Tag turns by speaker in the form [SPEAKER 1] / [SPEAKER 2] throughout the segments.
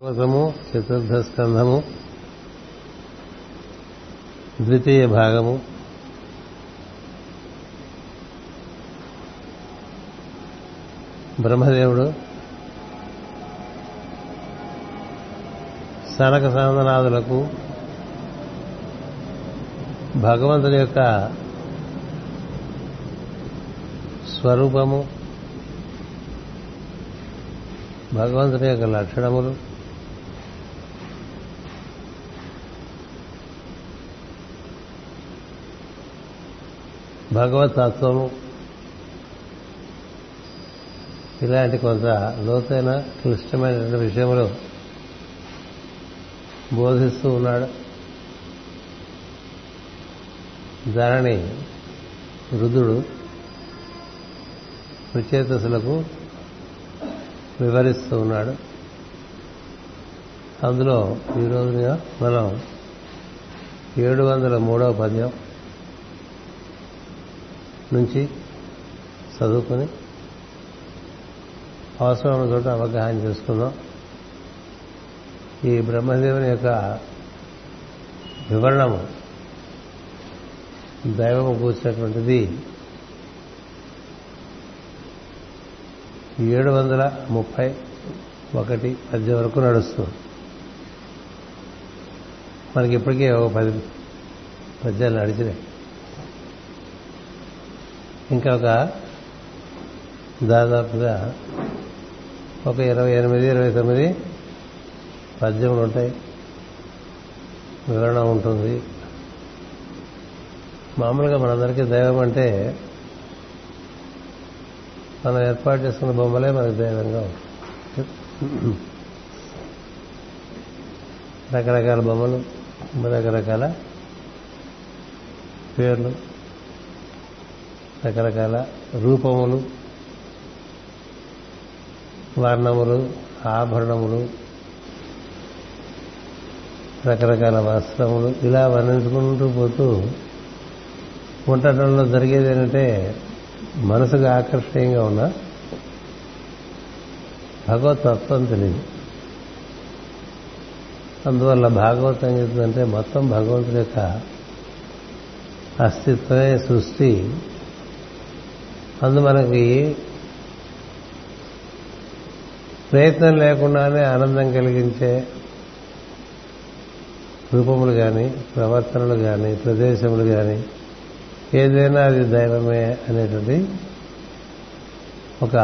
[SPEAKER 1] కోసము చతుర్థ స్కంధము ద్వితీయ భాగము. బ్రహ్మదేవుడు సనక సాధనాదులకు భగవంతుని యొక్క స్వరూపము భగవంతుని యొక్క లక్షణములు భగవత్ తత్వము ఇలాంటి కొంత లోతైన క్లిష్టమైనటువంటి విషయంలో బోధిస్తూ ఉన్నాడు. దానిని రుద్రుడు విచేతసులకు వివరిస్తూ ఉన్నాడు. అందులో ఈ మనం ఏడు వందల మూడవ పద్యం నుంచి చదువుకుని అవసరమైన చోట అవగాహన చేసుకుందాం ఈ బ్రహ్మదేవుని యొక్క వివరణము దైవము కూర్చున్నటువంటిది ఏడు వందల ముప్పై ఒకటి పద్యం వరకు నడుస్తుంది. మనకి ఇప్పటికే ఒక పది పద్యాలు నడిచినాయి. ఇంకొక దాదాపుగా ఒక ఇరవై ఎనిమిది ఇరవై తొమ్మిది పద్యములు ఉంటాయి. వివరణ ఉంటుంది. మామూలుగా మనందరికీ దైవం అంటే మనం ఏర్పాటు చేసుకున్న బొమ్మలే మనకు దైవంగా ఉంటుంది రకరకాల బొమ్మలు రకరకాల పేర్లు. రకరకాల రూపములు వర్ణములు ఆభరణములు రకరకాల వస్త్రములు ఇలా వర్ణించుకుంటూ పోతూ ఉండటంలో జరిగేది ఏంటంటే మనసుకు ఆకర్షణీయంగా ఉన్న భగవతత్వం తెలియదు. అందువల్ల భాగవతం చెప్తుందంటే మొత్తం భగవంతుడి యొక్క అస్తిత్వమే సృష్టి అందు మనకి ప్రయత్నం లేకుండానే ఆనందం కలిగించే రూపములు కానీ ప్రవర్తనలు కానీ ప్రదేశములు కానీ ఏదైనా అది దైవమే అనేటువంటి ఒక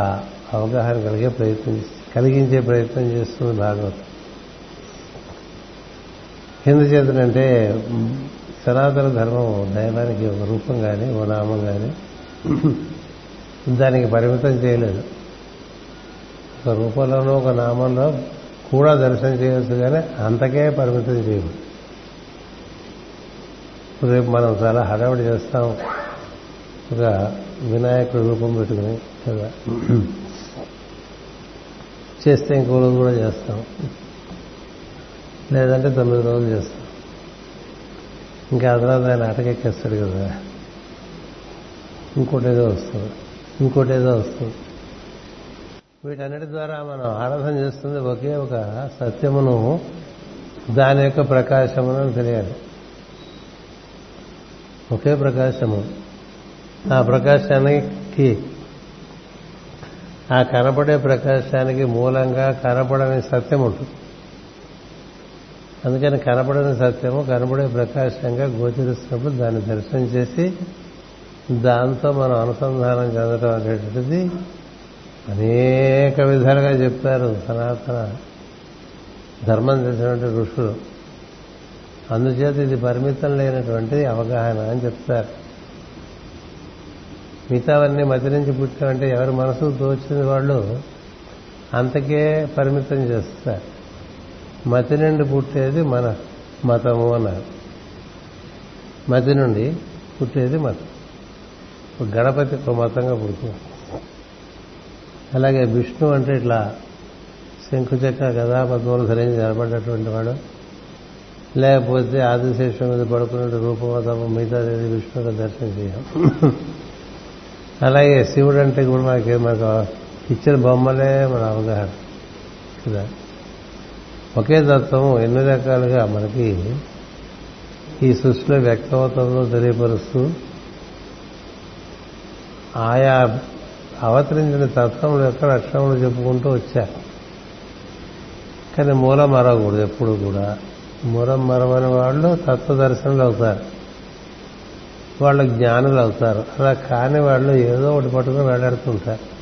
[SPEAKER 1] అవగాహన కలిగే ప్రయత్నం కలిగించే ప్రయత్నం చేస్తుంది భాగవతం. ఎందుచేతనంటే సనాతన ధర్మం దైవానికి ఒక రూపం కానీ ఓ నామం కానీ దానికి పరిమితం చేయలేదు. ఒక రూపంలోనూ ఒక నామంలో కూడా దర్శనం చేయవచ్చు కానీ అంతకే పరిమితం చేయదు. రేపు మనం చాలా హడావిడి చేస్తాం. ఒక వినాయకుడి రూపం పెట్టుకుని కదా. చేస్తే ఇంకో రోజు కూడా చేస్తాం. లేదంటే తొమ్మిది రోజులు చేస్తాం. ఇంకా ఆ తర్వాత ఆయన అటకెక్కేస్తాడు కదా. ఇంకోటేదో వస్తుంది. ఇంకోటేదో వస్తుంది. వీటన్నిటి ద్వారా మనం ఆరాధన చేస్తుంది ఒకే ఒక సత్యమును దాని యొక్క ప్రకాశమును తెలియాలి. ఒకే ప్రకాశము. ఆ ప్రకాశానికి ఆ కనపడే ప్రకాశానికి మూలంగా కనపడని సత్యం ఉంటుంది. అందుకని కనపడని సత్యము కనపడే ప్రకాశంగా గోచరిస్తున్నప్పుడు దాన్ని దర్శనం చేసి దాంతో మనం అనుసంధానం చెందడం అనేటువంటిది అనేక విధాలుగా చెప్తారు సనాతన ధర్మం తెలిసినటువంటి ఋషులు. అందుచేత ఇది పరిమితం లేనటువంటి అవగాహన అని చెప్తారు. మిగతావన్నీ మధ్య నుంచి పుట్టామంటే ఎవరి మనసు తోచిన వాళ్ళు అంతకే పరిమితం చేస్తారు. మతి నుండి పుట్టేది మన మతము అన్నారు. మతి నుండి పుట్టేది మతం. గణపతి ఒక మతంగా పుడుతుంది. అలాగే విష్ణు అంటే ఇట్లా శంకుచక్ర గదా పద్మలు ధరించి నిలబడ్డటువంటి వాడు. లేకపోతే ఆదిశేషం మీద పడుకున్నట్టు రూపమో తప్ప అనేది విష్ణువు దర్శనం చేయం. అలాగే శివుడు అంటే కూడా మనకి మనకు ఇచ్చిన బొమ్మలే మన అవగాహన. కదా? ఒకే తత్వం ఎన్ని రకాలుగా మనకి ఈ సృష్టిలో వ్యక్తమవుతుందో తెలియపరుస్తూ ఆయా అవతరించిన తత్వముల యొక్క లక్షణములు చెప్పుకుంటూ వచ్చారు. కానీ మూలం మరవకూడదు ఎప్పుడు కూడా. మూలం మరవని వాళ్ళు తత్వదర్శనులు అవుతారు. వాళ్ళు జ్ఞానులు అవుతారు. అలా కాని వాళ్ళు ఏదో ఒకటి పట్టుకుని వెళ్ళాడుతుంటారు.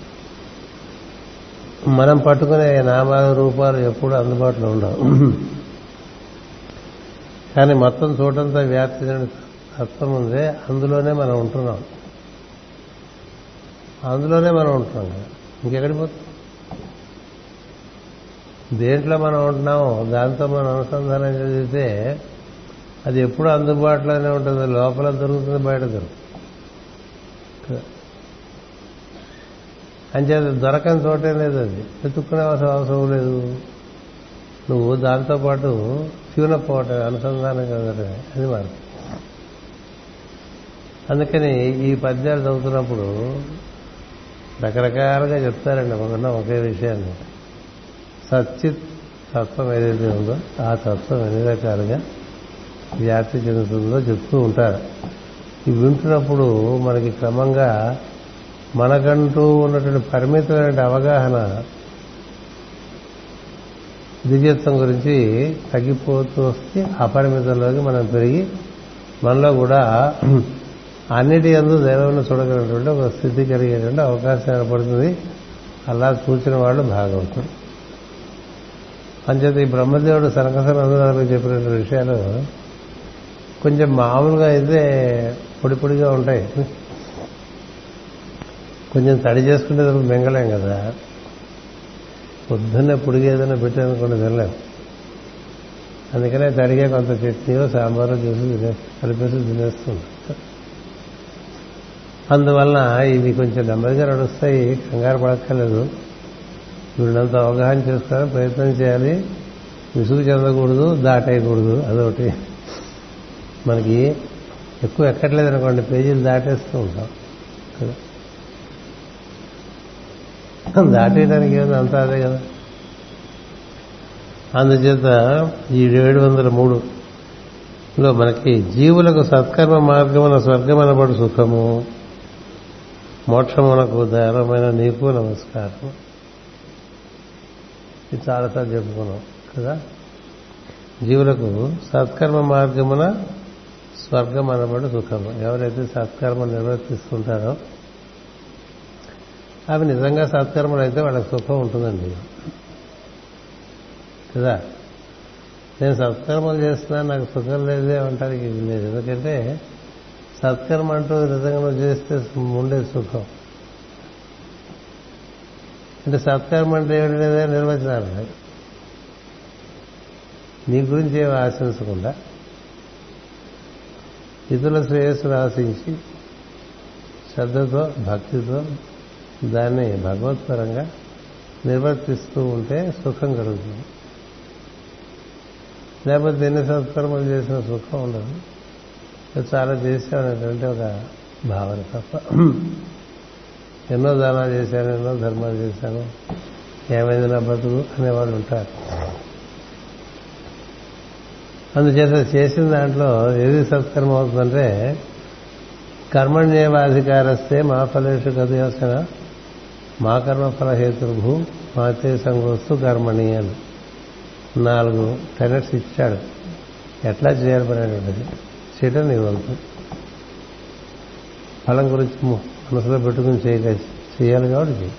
[SPEAKER 1] మనం పట్టుకునే నామాల రూపాలు ఎప్పుడు అందుబాటులో ఉండవు. కానీ మొత్తం చూడంతా వ్యాప్తి చెందిన తత్వం ఉందే అందులోనే మనం ఉంటున్నాం. అందులోనే మనం ఉంటున్నాం కదా ఇంకెక్కడికి పోతాం? దేంట్లో మనం ఉంటున్నామో దాంతో మనం అనుసంధానం చదివితే అది ఎప్పుడు అందుబాటులోనే ఉంటుంది లోపల దొరుకుతుంది బయట దొరుకుతుంది. అంచేది దొరకని చోటే లేదు అది. వెతుక్కునే అవసరం అవసరం లేదు. నువ్వు దాంతో పాటు ట్యూనప్ అవటం అనుసంధానం కదటమే అది మనం అందుకని ఈ పద్యాలు చదువుతున్నప్పుడు రకరకాలుగా చెప్తారండి ఒకన్న ఒకే విషయాన్ని. సచ్చిత్ తత్వం ఏదైతే ఉందో ఆ తత్వం ఎన్ని రకాలుగా వ్యాప్తి చెందుతుందో చెప్తూ ఉంటారు. ఇవి వింటున్నప్పుడు మనకి క్రమంగా మనకంటూ ఉన్నటువంటి పరిమితమైన అవగాహన దివ్యత్వం గురించి తగ్గిపోతూ వస్తే అపరిమితంలోకి మనం పెరిగి మనలో కూడా అన్నిటి అందు దైవం చూడగలిగినటువంటి ఒక స్థితి కలిగేటువంటి అవకాశం ఏర్పడుతుంది. అలా చూసిన వాళ్ళు భాగవతుడు అంచేత ఈ బ్రహ్మదేవుడు సనకసనందనాలకు చెప్పినటువంటి విషయాలు కొంచెం మామూలుగా అయితే పొడి పొడిగా ఉంటాయి. కొంచెం తడి చేసుకుంటే మింగలేం కదా. పొద్దున్నే పొడిగా ఏదైనా పెట్టానుకోండి తినలేం. అందుకనే తడిగే కొంత చట్నీయో సాంబారో చూసి తినే కలిపేసి తినేస్తుంది అందువలన ఇవి కొంచెం నెమ్మదిగా నడుస్తాయి కంగారు పడక్కర్లేదు. వీళ్ళంతా అవగాహన చేసుకోవడం ప్రయత్నం చేయాలి. విసుగు చెందకూడదు దాటేయకూడదు అదొకటి. మనకి ఎక్కువ ఎక్కట్లేదు అనుకోండి పేజీలు దాటేస్తూ ఉంటాం. కదా? దాటేయడానికి ఏదో అంత అదే కదా? అందుచేత ఈ ఏడు వందల మూడులో మనకి జీవులకు సత్కర్మ మార్గమున స్వర్గమనబడు సుఖము. మోక్షమునకు దారమైన నీకు నమస్కారం. ఇది చాలాసార్లు చెప్పుకున్నాం కదా? జీవులకు సత్కర్మ మార్గమున స్వర్గం అనబడి సుఖము. ఎవరైతే సత్కర్మ నిర్వర్తిస్తుంటారో అవి నిజంగా సత్కర్మలు అయితే వాళ్ళకి సుఖం ఉంటుందండి. కదా? నేను సత్కర్మలు చేస్తున్నాను నాకు సుఖం లేదే అంటానికి ఇది లేదు. ఎందుకంటే సత్కర్మ అంటూ నిజంగా చేస్తే ఉండే సుఖం. అంటే సత్కర్మ అంటే ఏమిటి లేదా నిర్వచనాలు. నీ గురించి ఏమి ఆశించకుండా ఇతరుల శ్రేయస్సును ఆశించి శ్రద్ధతో భక్తితో దాన్ని భగవత్పరంగా నిర్వర్తిస్తూ ఉంటే సుఖం కలుగుతుంది. లేకపోతే ఎన్ని సత్కర్మలు చేసిన సుఖం ఉండదు. చాలా చేశామనేటువంటి ఒక భావన తప్ప. ఎన్నో దానాలు చేశాను ఎన్నో ధర్మాలు చేశాను. ఏమైంది నా బతుకు అనేవాళ్ళు ఉంటారు. అందుచేత చేసిన దాంట్లో ఏది సత్కర్మ అవుతుందంటే కర్మణ్యేవాధికారస్తే మా ఫలేషు గతయోసన మా కర్మఫల హేతుర్భూ మా సంగోస్తు కర్మణి అని. నాలుగు టెనెట్స్ ఇచ్చాడు. ఎట్లా చేయాలి పని చేయటం నీ వంతు ఫలం గురించి మనసులో పెట్టుకుని చేయక చేయాలి కాబట్టి చేయి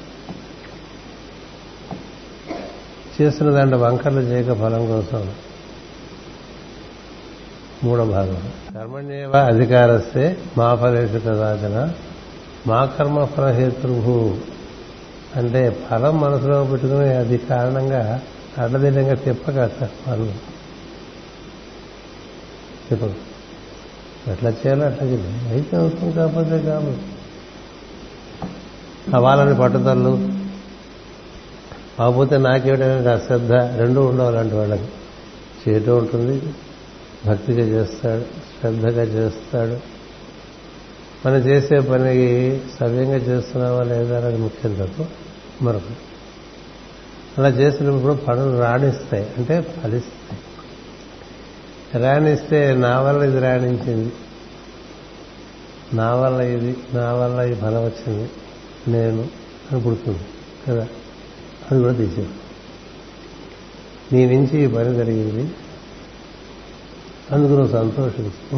[SPEAKER 1] చేస్తున్న దాంట్లో వంకర్లు చేయక ఫలం కోసం మూడో భాగం కర్మణ్యేవ అధికారస్తే మా ఫలేషు కదాచన మా కర్మ ఫలహేతృభు అంటే ఫలం మనసులో పెట్టుకుని అది కారణంగా అడ్డదిడ్డంగా తిప్పక వాళ్ళు చెప్పు ఎట్లా చేయాలో అట్లా చేయాలి. అయితే అవుతుంది కాకపోతే కాదు. అవ్వాలని పట్టుదలలు. కాకపోతే నాకేమిటనే అశ్రద్ధ రెండూ ఉండవాలంటే వాళ్ళకి. చేయటం ఉంటుంది. భక్తిగా చేస్తాడు శ్రద్ధగా చేస్తాడు. మనం చేసే పని సవ్యంగా చేస్తున్నావా లేదా అనేది ముఖ్యం తప్ప మరొక అలా చేసినప్పుడు పనులు రాణిస్తాయి. అంటే ఫలిస్తాయి. రాణిస్తే నా వల్ల ఇది రాణించింది. నా వల్ల ఇది నా వల్ల ఈ ఫలం వచ్చింది. నేను అని పుడుతుంది కదా? అది కూడా తీసేది నీ నుంచి ఈ పని జరిగింది. అందుకు నువ్వు సంతోషిస్తూ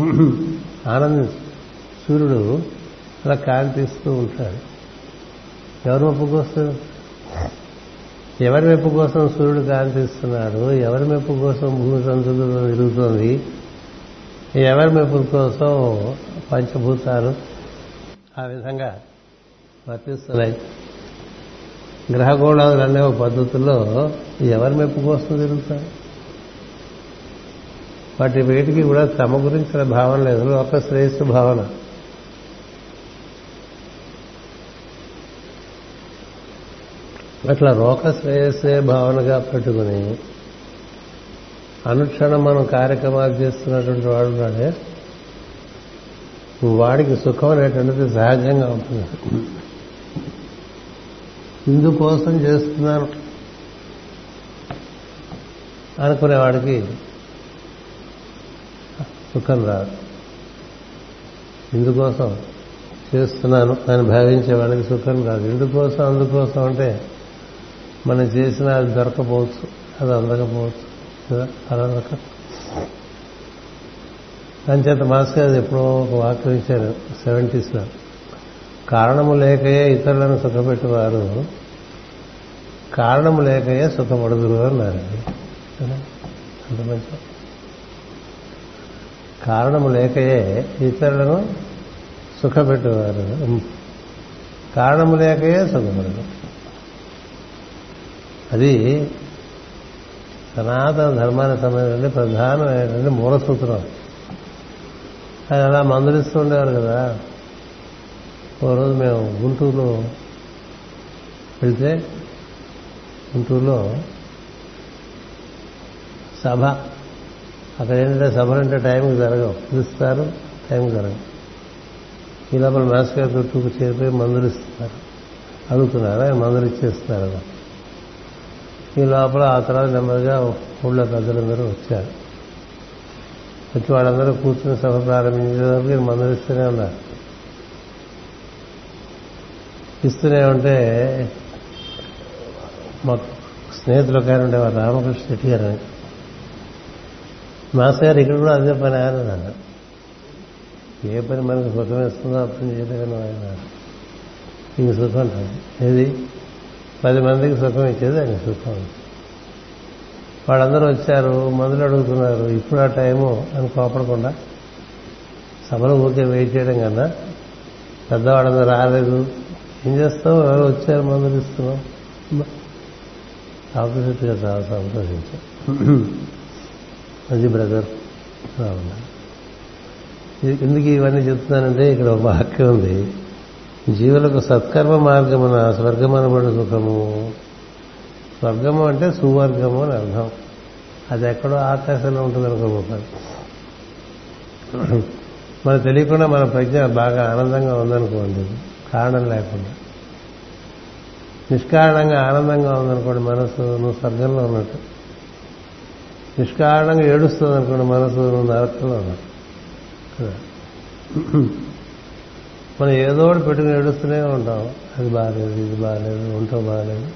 [SPEAKER 1] ఆనందించు. సూర్యుడు అలా కాంతిస్తూ ఉంటాడు. ఎవరు ఒప్పుకొస్తారు? ఎవరి మెప్పు కోసం సూర్యుడు కాంతిస్తున్నాడు ఎవరి మెప్పు కోసం భూమి సంతులు తిరుగుతోంది ఎవరి మెప్పు కోసం పంచభూతాలు? ఆ విధంగా వర్తిస్తున్నాయి. గ్రహగోళాలు అనే ఒక పద్ధతుల్లో ఎవరి మెప్పు కోసం తిరుగుతారు? వాటి వేటికి కూడా తమ గురించిన భావన లేదు. లోక శ్రేయస్సు భావన. అట్లా లోక శ్రేయస్సే భావనగా పెట్టుకుని అనుక్షణం మనం కార్యక్రమాలు చేస్తున్నటువంటి వాడు ఉన్నాడే వాడికి సుఖం అనేటువంటిది సహజంగా ఉంటుంది. ఇందుకోసం చేస్తున్నాను అనుకునేవాడికి సుఖం రాదు. ఇందుకోసం చేస్తున్నాను అని భావించే వాడికి సుఖం రాదు. ఇందుకోసం అందుకోసం అంటే మనం చేసిన అది దొరకపోవచ్చు అది అందకపోవచ్చు కదా? అలా దొరక అంచేత మాస్టర్ గారు ఎప్పుడో ఒక వాక్యం ఇచ్చారు సెవెంటీస్లో. కారణము లేకయే ఇతరులను సుఖపెట్టేవారు కారణము లేకయే సుఖపడుదురు అన్నారు. అంత మంచి కారణము లేకయే ఇతరులను సుఖపెట్టేవారు. కారణము లేకయే సుఖపడదు అది సనాతన ధర్మానికి సంబంధించిన ప్రధానమైనటువంటి మూల సూత్రం అలా మందలిస్తూ ఉండేవారు కదా. ఓ రోజు మేము గుంటూరులో వెళ్తే గుంటూరులో సభ. అక్కడ ఏంటంటే సభలు అంటే టైంకి జరగవు. పిలుస్తారు టైంకి జరగవు. ఈ లోపల మాస్టర్ గారి చుట్టూ చేరిపోయి మందులు ఇస్తున్నారు అడుగుతున్నారు ఆయన మందులు ఇచ్చేస్తున్నారు అలా ఈ లోపల ఆ తర్వాత నెమ్మదిగా ఊళ్ళో పెద్దలందరూ వచ్చారు. వచ్చి వాళ్ళందరూ కూర్చుని సభ ప్రారంభించేటప్పుడు ఈయన ఉన్నారు. ఇస్తూనే ఉంటే మా స్నేహితులు ఒక ఆయన ఉండేవారు రామకృష్ణ శెట్టి గారు అని. మాస్ గారు ఇక్కడ కూడా అదే పని ఆయన అన్నారు. ఏ పని మనకు సుఖం ఇస్తుందో అర్థం పని ఆయన ఇంక సుఖం ఏది? పది మందికి సుఖం ఇచ్చేది ఆయన సుఖం. వాళ్ళందరూ వచ్చారు మందులు అడుగుతున్నారు ఇప్పుడు ఆ టైము అని కోపడకుండా. సభలు ఊరికే వెయిట్ చేయడం కన్నా పెద్దవాళ్ళందరూ రాలేదు. ఏం చేస్తావు? ఎవరు వచ్చారు మందులు ఇస్తున్నాం ఆపోజిట్గా చాలా సంతోషించాం అది బ్రదర్. ఎందుకు ఇవన్నీ చెప్తున్నానంటే ఇక్కడ ఒక వాక్యం ఉంది. జీవులకు సత్కర్మ మార్గమున స్వర్గమనబడు సుఖము. స్వర్గము అంటే సువర్గము అని అర్థం. అది ఎక్కడో ఆకాశంలో ఉంటుంది అనుకోబోతాను మనకు తెలియకుండా మన ప్రజ్ఞ బాగా ఆనందంగా ఉందనుకోండి కారణం లేకుండా. నిష్కారణంగా ఆనందంగా ఉందనుకోండి మనసు నువ్వు స్వర్గంలో ఉన్నట్టు. నిష్కారణంగా ఏడుస్తుంది అనుకోండి మనసు నువ్వు నరకంలో ఉన్నట్టు. మనం ఏదో ఒకటి పెట్టుకుని ఏడుస్తూనే ఉంటాం. అది బాగాలేదు ఇది బాగాలేదు ఉంటాం బాగాలేదు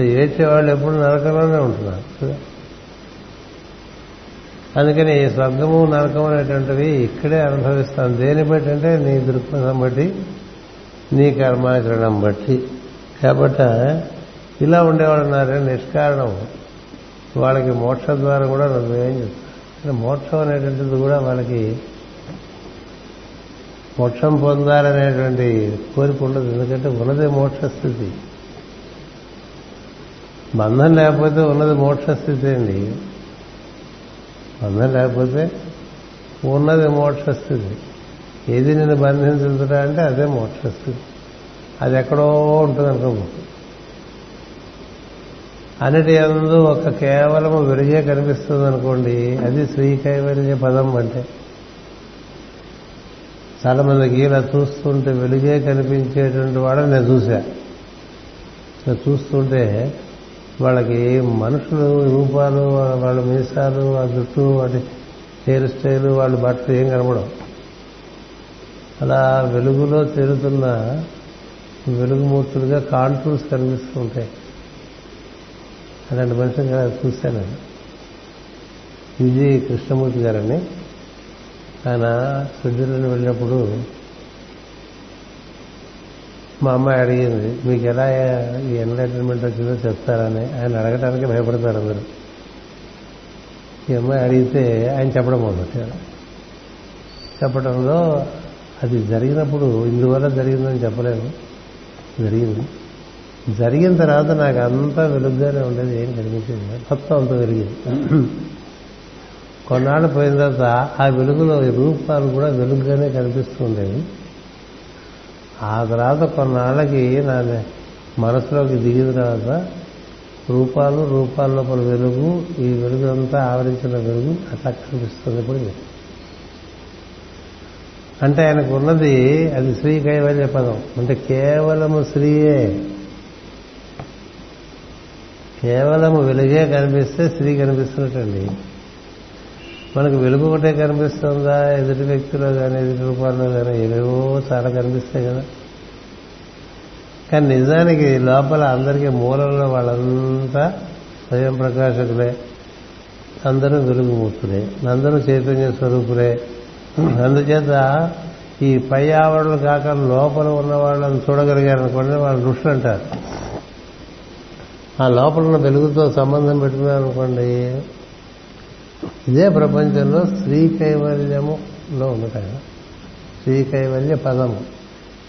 [SPEAKER 1] ఏడ్చేవాళ్ళు ఎప్పుడు నరకంలోనే ఉంటున్నారు. కదా? అందుకని ఈ స్వర్గము నరకం అనేటువంటివి ఇక్కడే అనుభవిస్తాం. దేని బట్టి అంటే నీ దృక్పథం బట్టి నీ కర్మాచరణం బట్టి. కాబట్టి ఇలా ఉండేవాళ్ళు ఉన్నారే నిష్కారణం. వాళ్ళకి మోక్ష ద్వారా కూడా నువ్వేం చెప్తావు మోక్షం అనేటువంటిది కూడా వాళ్ళకి మోక్షం పొందాలనేటువంటి కోరిక ఉండదు. ఎందుకంటే ఉన్నది మోక్షస్థితి. బంధం లేకపోతే ఉన్నది మోక్షస్థితి అండి. బంధం లేకపోతే ఉన్నది మోక్షస్థితి. ఏది నేను బంధించుతుందా అంటే అదే మోక్షస్థితి. అది ఎక్కడో ఉంటుంది అనుకో అన్నిటి ఎందు ఒక కేవలం విరిగే కనిపిస్తుంది అనుకోండి. అది శ్రీ కైవల్య పదం అంటే. చాలా మందికి ఇలా చూస్తుంటే వెలుగే కనిపించేటువంటి వాడని నేను చూశా. చూస్తుంటే వాళ్ళకి మనుషులు రూపాలు వాళ్ళ మీసాలు వాళ్ళ జుట్టు వాటి హెయిర్ స్టైల్ వాళ్ళ బట్టలు ఏం కనపడవు అలా వెలుగులో తిరుగుతున్న వెలుగుమూర్తులుగా కాంటూర్స్ కనిపిస్తూ ఉంటాయి అలాంటి మనుషులు చూశాను. ఇది కృష్ణమూర్తి గారని. ఆయన స్విట్జర్లాండ్ వెళ్ళినప్పుడు మా అమ్మాయి అడిగింది మీకు ఎలా ఈ ఎన్లైటన్మెంట్ వచ్చిందో చెప్తారని. ఆయన అడగటానికి భయపడతారు అందరూ. ఈ అమ్మాయి అడిగితే ఆయన చెప్పడం మొదలెట్టారు చెప్పడంలో అది జరిగినప్పుడు ఇందువల్ల జరిగిందని చెప్పలేము. జరిగింది. జరిగిన తర్వాత నాకు అంతా వెలుగ్గానే ఉండేది ఏం కనిపించింది మొత్తం అంత వెలిగింది. కొన్నాళ్ళు పోయిన తర్వాత ఆ వెలుగులో రూపాలు కూడా వెలుగుగానే కనిపిస్తుండేవి. ఆ తర్వాత కొన్నాళ్ళకి నా మనసులోకి దిగిన తర్వాత రూపాలు రూపాల లోపల వెలుగు ఈ వెలుగు అంతా ఆవరించిన వెలుగు అట్లా కనిపిస్తుంది ఇప్పుడు అంటే ఆయనకు ఉన్నది అది శ్రీ కైవల్య పదం. అంటే కేవలము శ్రీయే. కేవలము వెలుగే కనిపిస్తే శ్రీ కనిపిస్తున్నట్టండి. మనకు వెలుగు ఒకటే కనిపిస్తుందా? ఎదుటి వ్యక్తిలో కానీ ఎదుటి రూపాల్లో కానీ ఏవేవో చాలా కనిపిస్తాయి కదా. కానీ నిజానికి లోపల అందరికీ మూలంలో వాళ్ళంతా స్వయం ప్రకాశకులే. అందరూ వెలుగుమూర్తులే. అందరూ చైతన్య స్వరూపులే. అందుచేత ఈ పై ఆవరణలు కాక లోపల ఉన్న వాళ్ళని చూడగలిగారు అనుకోండి వాళ్ళు ఋషులు అంటారు. ఆ లోపల ఉన్న వెలుగుతో సంబంధం పెట్టుకున్నారనుకోండి ఇదే ప్రపంచంలో స్త్రీ కైవల్యములో ఉంది కదా. స్త్రీ కైవల్య పదము.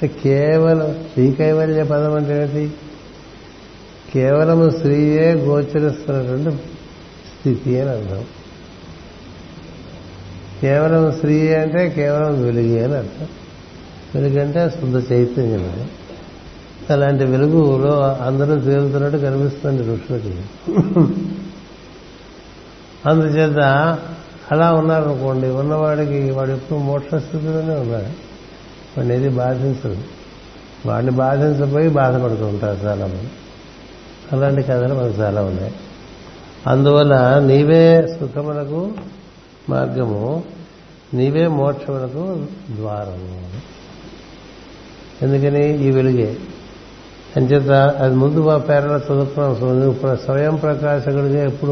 [SPEAKER 1] అంటే కేవలం స్త్రీ కైవల్య పదం అంటే ఏమిటి కేవలము స్త్రీయే గోచరిస్తున్నటువంటి స్థితి అని అర్థం. కేవలం స్త్రీ అంటే కేవలం వెలుగు అని అర్థం. వెలుగంటే శుద్ధ చైతన్యం అని అలాంటి వెలుగులో అందరూ తేలుతున్నట్టు కనిపిస్తుంది ఋషులకి. అందుచేత అలా ఉన్నారనుకోండి ఉన్నవాడికి వాడు ఎప్పుడు మోక్ష స్థితిలోనే ఉన్నాడు. వాడిని ఏది బాధించదు. వాడిని బాధించబోయి బాధపడుతూ ఉంటారు చాలా మంది అలాంటి కథలు మనకు చాలా ఉన్నాయి. అందువల్ల నీవే సుఖములకు మార్గము నీవే మోక్షములకు ద్వారము. ఎందుకని? ఈ వెలుగే. అంచేత అది ముందు మా పేరలో చదువుకున్నాం. స్వయం ప్రకాశకుడిగా ఎప్పుడు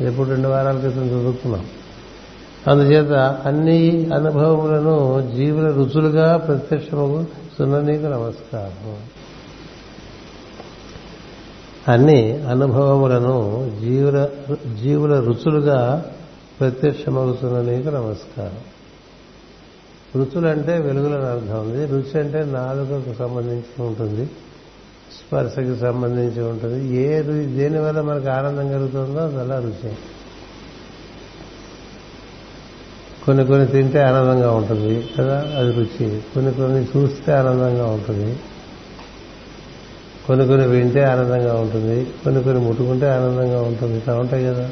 [SPEAKER 1] ఉన్నామని ఎప్పుడు రెండు వారాల క్రితం చదువుకున్నాం. అందుచేత అన్ని అనుభవములను జీవుల రుచులుగా ప్రత్యక్షము సున్ననీకు నమస్కారం అన్ని అనుభవములను జీవుల జీవుల రుచులుగా ప్రత్యక్షమవుతున్న నీకు నమస్కారం. రుచులంటే వెలుగులని అర్థం ఉంది. రుచి అంటే నాలుకకు సంబంధించి ఉంటుంది. స్పర్శకి సంబంధించి ఉంటుంది. ఏ దేనివల్ల మనకు ఆనందం కలుగుతుందో అదలా రుచి. కొన్ని కొన్ని తింటే ఆనందంగా ఉంటుంది కదా అది రుచి. కొన్ని కొన్ని చూస్తే ఆనందంగా ఉంటుంది. కొన్ని కొన్ని వింటే ఆనందంగా ఉంటుంది. కొన్ని కొన్ని ముట్టుకుంటే ఆనందంగా ఉంటుంది. ఇట్లా ఉంటాయి కదా.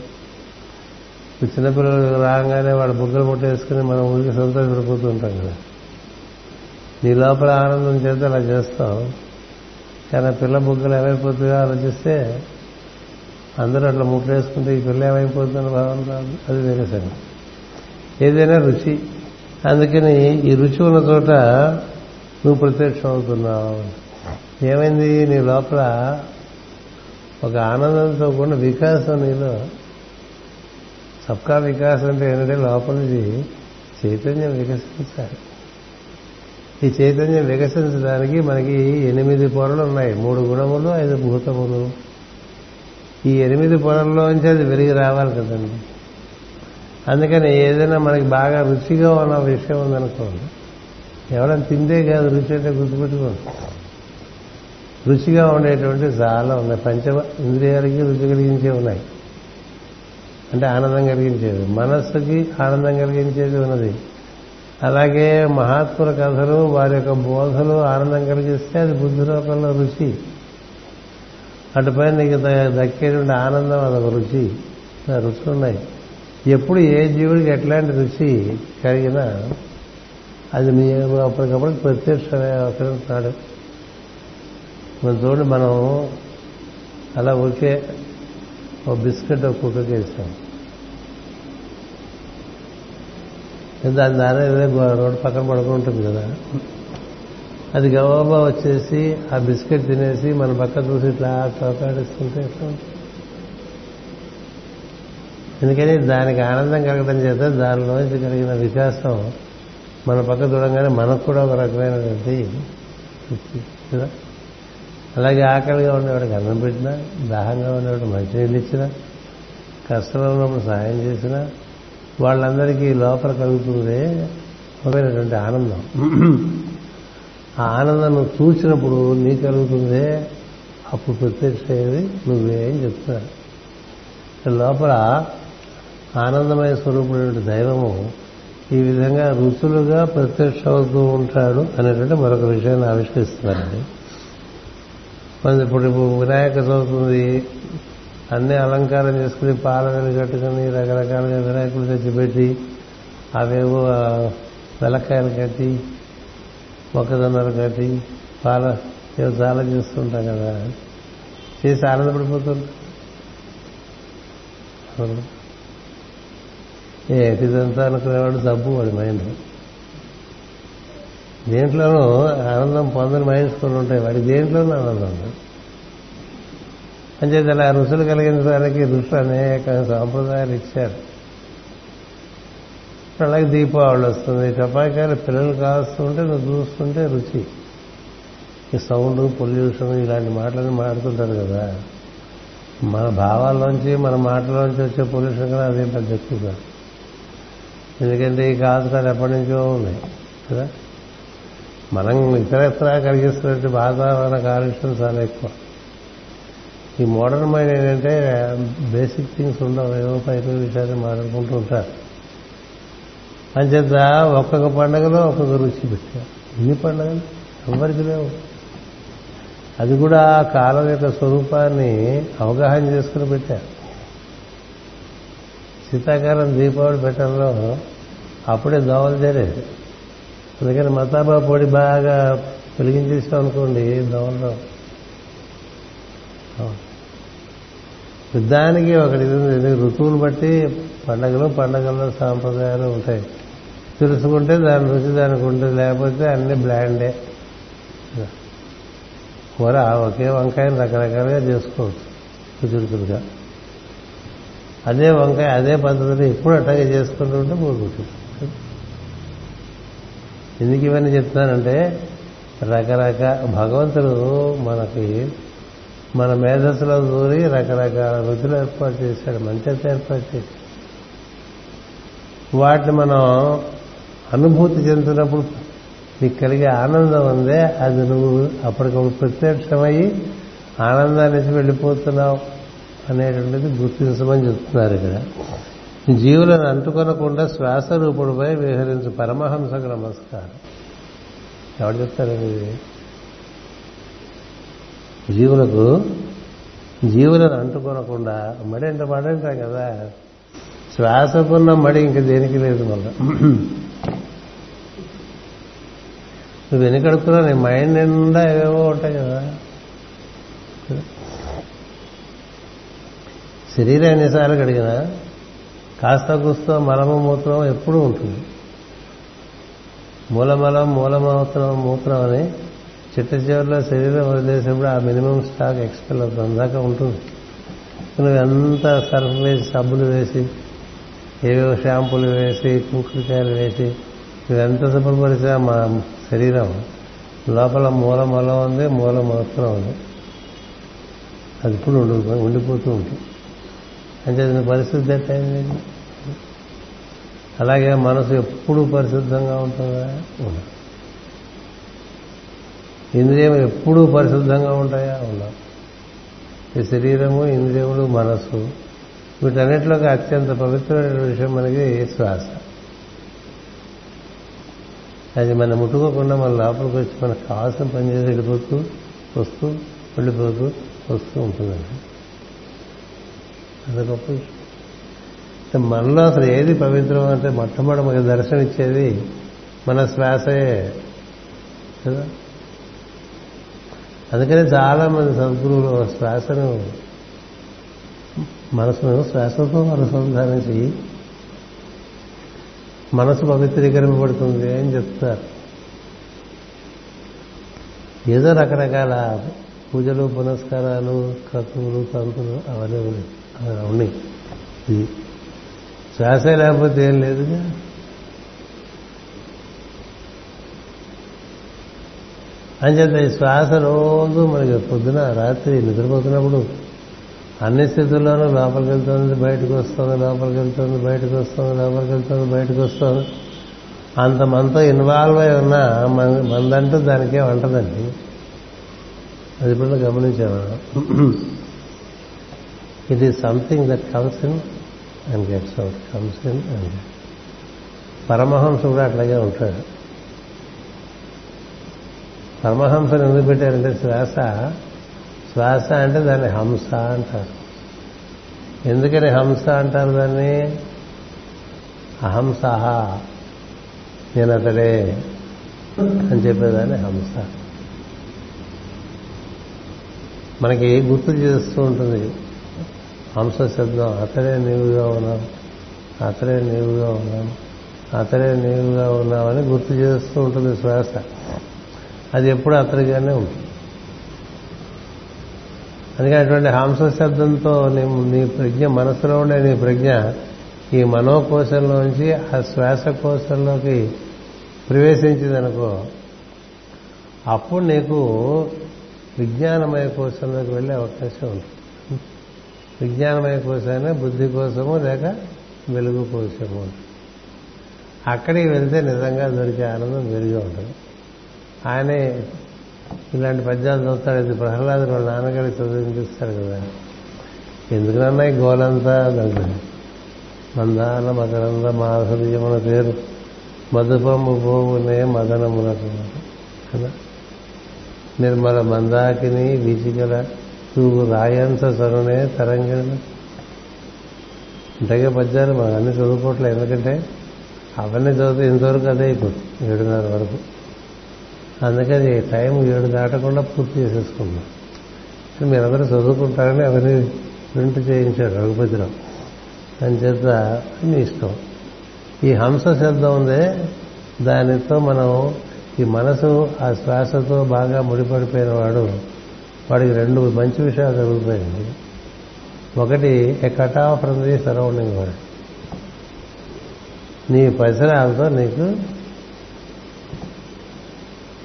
[SPEAKER 1] చిన్నపిల్లలు రాగానే వాళ్ళ బుగ్గలు ముట్టేసుకుని మనం ఊరికి సంతోషపడిపోతూ ఉంటాం కదా. నీ లోపల ఆనందం చేస్తే అలా చేస్తాం. కానీ పిల్ల బుగ్గలు ఏమైపోతుందో ఆలోచిస్తే అందరూ అట్లా ముట్టేసుకుంటే ఈ పిల్ల ఏమైపోతుందని భావన రాదు అది వేరే సంగతి. ఏదైనా రుచి. అందుకని ఈ రుచి ఉన్న చోట నువ్వు ప్రత్యక్షం అవుతున్నావు. ఏమైంది? నీ లోపల ఒక ఆనందంతో కూడిన వికాసం నీలో. సబ్కా వికాసం అంటే ఏంటంటే లోపలిది చైతన్యం వికసించాలి. ఈ చైతన్యం వికసించడానికి మనకి ఎనిమిది పొరలు ఉన్నాయి. మూడు గుణములు ఐదు భూతములు. ఈ ఎనిమిది పొరల్లోంచి అది వెలిగి రావాలి కదండి. అందుకని ఏదైనా మనకి బాగా రుచిగా ఉన్న విషయం ఉందనుకోండి ఎవరైనా తిందే కాదు రుచి అంటే గుర్తుపెట్టుకోండి. రుచిగా ఉండేటువంటి చాలా ఉన్నాయి. పంచ ఇంద్రియాలకి రుచి కలిగించే ఉన్నాయి. అంటే ఆనందం కలిగించేది మనస్సుకి ఆనందం కలిగించేది ఉన్నది. అలాగే మహాత్ముల కథలు వారి యొక్క బోధలు ఆనందం కలిగిస్తే అది బుద్ధి రూపంలో రుచి. అటుపైన నీకు దక్కేటువంటి ఆనందం అదొక రుచి. రుచులు ఉన్నాయి. ఎప్పుడు ఏ జీవుడికి ఎట్లాంటి రుచి కలిగినా అది మీ అప్పటికప్పుడు ప్రత్యక్షమే అవసరం నాడు మనం చూడండి మనం అలా ఒకే ఓ బిస్కెట్ ఒక కుక్కకి వేసాం దాని దాని రోడ్డు పక్కన పడుకుంటుంది కదా. అది గవాబా వచ్చేసి ఆ బిస్కెట్ తినేసి మన పక్క చూసి ఇట్లా తోకాడిస్తుంటే ఎట్లా ఎందుకని దానికి ఆనందం కలగడం చేత దానిలోంచి కలిగిన వికాసం మన పక్క చూడంగానే మనకు కూడా ఒక రకమైనటువంటి కదా? అలాగే ఆకలిగా ఉండేవాడికి అన్నం పెట్టినా దాహంగా ఉండేవాడు మంచినీళ్ళు ఇచ్చినా కష్టంలో ఉన్నప్పుడు సహాయం చేసినా వాళ్ళందరికీ లోపల కలుగుతుంది ఒకమైనటువంటి ఆనందం. ఆ ఆనందం నువ్వు చూసినప్పుడు నీ కలుగుతుందే? అప్పుడు ప్రత్యక్ష అయ్యేది అని చెప్తున్నాడు లోపల ఆనందమయ స్వరూపుడు దైవము ఈ విధంగా రుచులుగా ప్రత్యక్ష అవుతూ ఉంటాడు అనేటువంటి మరొక విషయాన్ని ఆవిష్కరిస్తున్నారండి మన ఇప్పుడు వినాయక చవితి అన్ని అలంకారం చేసుకుని పాలనలు కట్టుకుని రకరకాలుగా వినాయకులు తెచ్చిపెట్టి అవేవో వెలకాయలు కట్టి మొక్కజొన్నలు కట్టి పాల ఏదో చాలా చేస్తుంటాం కదా. చేసి ఆనందపడిపోతుంటాం. ఏటిదంతా అనుకునేవాడు జబ్బు వాడి మైండ్. దేంట్లోనూ ఆనందం పొందని మైండ్స్ కొన్ని ఉంటాయి. వాడి దేంట్లోనూ ఆనందం. ఉంది అలా రుచులు కలిగించడానికి ఋషులు అనేక సాంప్రదాయాలు ఇచ్చారు. అలాగే దీపావళి వస్తుంది టపాకాయలు పిల్లలు కాస్తుంటే నువ్వు చూస్తుంటే రుచి. ఈ సౌండ్ పొల్యూషన్ ఇలాంటి మాటలన్నీ మాడుతుంటారు కదా. మన భావాల్లోంచి మన మాటలోంచి వచ్చే పొల్యూషన్ కూడా అదేం పెద్ద ఎక్కువ కాదు. ఎందుకంటే ఈ కాదుకాలు ఎప్పటి నుంచో ఉన్నాయి కదా. మనం ఇతరత్రా కలిగిస్తున్నట్టు వాతావరణ కాలుష్యం చాలా ఎక్కువ. ఈ మోడర్న్ మైండ్ ఏంటంటే బేసిక్ థింగ్స్ ఉండవు ఏవో పైపు విషయాలు మాట్లాడుకుంటూ ఉంటారు. అంచేత ఒక్కొక్క పండగలో ఒక్కొక్క రుచి పెట్టారు. ఇన్ని పండుగలు? ఎవరికి లేవు. అది కూడా ఆ కాలం యొక్క స్వరూపాన్ని అవగాహన చేసుకుని పెట్టారు. శీతాకాలం దీపావళి పెట్టడంలో అప్పుడే దోవలు చేరేది అందుకని మతాబా పొడి బాగా వెలిగించేసాం అనుకోండి దోవల్లో. యుద్ధానికి ఒకటి ఋతువులు బట్టి పండగలు పండగల్లో సాంప్రదాయాలు ఉంటాయి. తెలుసుకుంటే దాని రుచి దానికి ఉంటుంది. లేకపోతే అన్ని బ్లాండే. కూర ఒకే వంకాయని రకరకాలుగా చేసుకోవచ్చు. రుచురుచులుగా అదే వంకాయ అదే పద్ధతిని ఎప్పుడు అట్టగా చేసుకుంటూ ఉంటే ఎందుకు ఇవన్నీ చెప్తానంటే రకరకాల భగవంతుడు మనకి మన మేధస్సులో దూరి రకరకాల రుచులు ఏర్పాటు చేశాడు మంచిత ఏర్పాటు చేశాడు వాటిని మనం అనుభూతి చెందుతున్నప్పుడు నీకు కలిగే ఆనందం ఉందే అది నువ్వు అప్పటికప్పుడు ప్రత్యక్షమయ్యి ఆనందాన్ని వెళ్ళిపోతున్నావు అనేటువంటిది గుర్తించమని చెప్తున్నారు ఇక్కడ. జీవులను అంటుకొనకుండా శ్వాస రూపుడుపై విహరించు పరమహంసకు నమస్కారం. ఎవరు చెప్తారండి జీవులకు జీవులను అంటుకొనకుండా మడి అంటే పడంటాం కదా. శ్వాసకున్న మడి ఇంక దేనికి లేదు మళ్ళా. నువ్వు వెనుకడుకున్నా నీ మైండ్ నిండా ఏవేవో ఉంటాయి కదా. శరీరం ఎన్నిసార్లు కడిగినా కాస్త కూస్తో మలము మూత్రం ఎప్పుడూ ఉంటుంది. మూలమలం మూలమూత్రం మూత్రం అని చిట్ట చివరిలో శరీరం వదిలేసినప్పుడు ఆ మినిమం స్టాక్ ఎక్స్పెల్ అవుతుంది. అందాక ఉంటుంది. నువ్వు ఎంత సర్ఫ్ వేసి సబ్బులు వేసి ఏవేవో షాంపూలు వేసి కుంకుడుకాయలు వేసి నువ్వెంత శుభ్రపరిచినా మా శరీరం లోపల మూల అలా ఉంది మూల మాత్రం ఉంది. అది ఇప్పుడు ఉండి ఉండిపోతూ ఉంటుంది. అంటే పరిశుద్ధి అయింది అలాగే మనసు ఎప్పుడు పరిశుద్ధంగా ఉంటుందా? ఉండదు. ఇంద్రియం ఎప్పుడూ పరిశుద్ధంగా ఉంటాయా? ఉండవు. ఈ శరీరము ఇంద్రియములు మనస్సు వీటన్నిటిలోకి అత్యంత పవిత్రమైన విషయం మనకి శ్వాస. అది మనం ముట్టుకోకుండా మన లోపలికి వచ్చి మనకు కావాల్సిన పని చేసి వెళ్ళిపోతూ వస్తూ వెళ్ళిపోతూ వస్తూ ఉంటుందండి. అది గొప్ప విషయం. మనలో అసలు ఏది పవిత్రం అంటే మొట్టమొదటి మనకి దర్శనం ఇచ్చేది మన శ్వాసే కదా? అందుకని చాలా మంది సద్గురువులు శ్వాసను మనసును శ్వాసతో అనుసంధానించి మనసు పవిత్రీకరింపబడుతుంది అని చెప్తారు. ఏదో రకరకాల పూజలు పునస్కారాలు క్రతువులు తంతులు అవన్నీ ఉన్నాయి. ఇది శ్వాస లేకపోతే ఏం లేదుగా అంచేత ఈ శ్వాస రోజు మనకి పొద్దున రాత్రి నిద్రపోతున్నప్పుడు అన్ని స్థితుల్లోనూ లోపలికి వెళ్తుంది బయటకు వస్తుంది లోపలికి వెళ్తుంది బయటకు వస్తుంది లోపలికి వెళ్తుంది బయటకు వస్తుంది. అంత మనతో ఇన్వాల్వ్ అయి ఉన్నా మన మందంటూ దానికే ఉంటుందండి అది ఇప్పుడు గమనించాను it is something that comes in and gets out comes in and Paramahansa కూడా అట్లాగే ఉంటాడు. పరమహంసను ఎందుకు పెట్టారంటే శ్వాస. శ్వాస అంటే దాన్ని హంస అంటారు. ఎందుకని హంస అంటారు దాన్ని? అహంస నేను అతడే అని చెప్పేదాన్ని హంస. మనకి గుర్తు చేస్తూ ఉంటుంది? హంస శబ్దం. అతడే నీవుగా ఉన్నావు. అతడే నీవుగా ఉన్నాం అతడే నీవుగా ఉన్నామని గుర్తు చేస్తూ ఉంటుంది శ్వాస. అది ఎప్పుడు అతడిగానే ఉంటుంది. అందుకే అటువంటి హంస శబ్దంతో నీ నీ ప్రజ్ఞ మనసులో ఉండే నీ ప్రజ్ఞ ఈ మనోకోశంలోంచి ఆ శ్వాసకోశంలోకి ప్రవేశించిందనుకో అప్పుడు నీకు విజ్ఞానమయ కోశంలోకి వెళ్ళే అవకాశం ఉంటుంది. విజ్ఞానమయ కోశాన్ని బుద్ధి కోసము లేక వెలుగు కోసము అక్కడికి వెళ్తే నిజంగా దొరికే ఆనందం వెలుగు ఉంటుంది. ఆయనే ఇలాంటి పద్యాలు చదువుతాడు. ఇది ప్రహ్లాదు వాళ్ళ నాన్నగారికి చదివినిపిస్తాడు కదా. ఎందుకనన్నా ఈ గోలంతా దగ్గర మందాల మకరంద మాధుర్యమున పేరు. మధుపము పోవునే మదనమునకు. కదా? నిర్మల మందాకిని వీచికల తూగు రాయంత సరునే తరంగిణ. ఇంతగా పద్యాలు మనం అన్ని చదువుకోవట్లేదు ఎందుకంటే అవన్నీ చదివితే ఇంతవరకు అదే ఇప్పుడు ఏడున్నర వరకు. అందుకని టైం ఏడు దాటకుండా పూర్తి చేసేసుకున్నాం. మీరందరూ చదువుకుంటారని అవన్నీ ప్రింట్ చేయించాడు రఘుపతిరావు. అని చేత మీ ఇష్టం. ఈ హంస శబ్దం ఉందే దానితో మనం ఈ మనసు ఆ శ్వాసతో బాగా ముడిపడిపోయిన వాడు వాడికి రెండు మంచి విషయాలు జరుగుతాయండి. ఒకటి a cut off from the surrounding వాడు. నీ పరిసరాలతో నీకు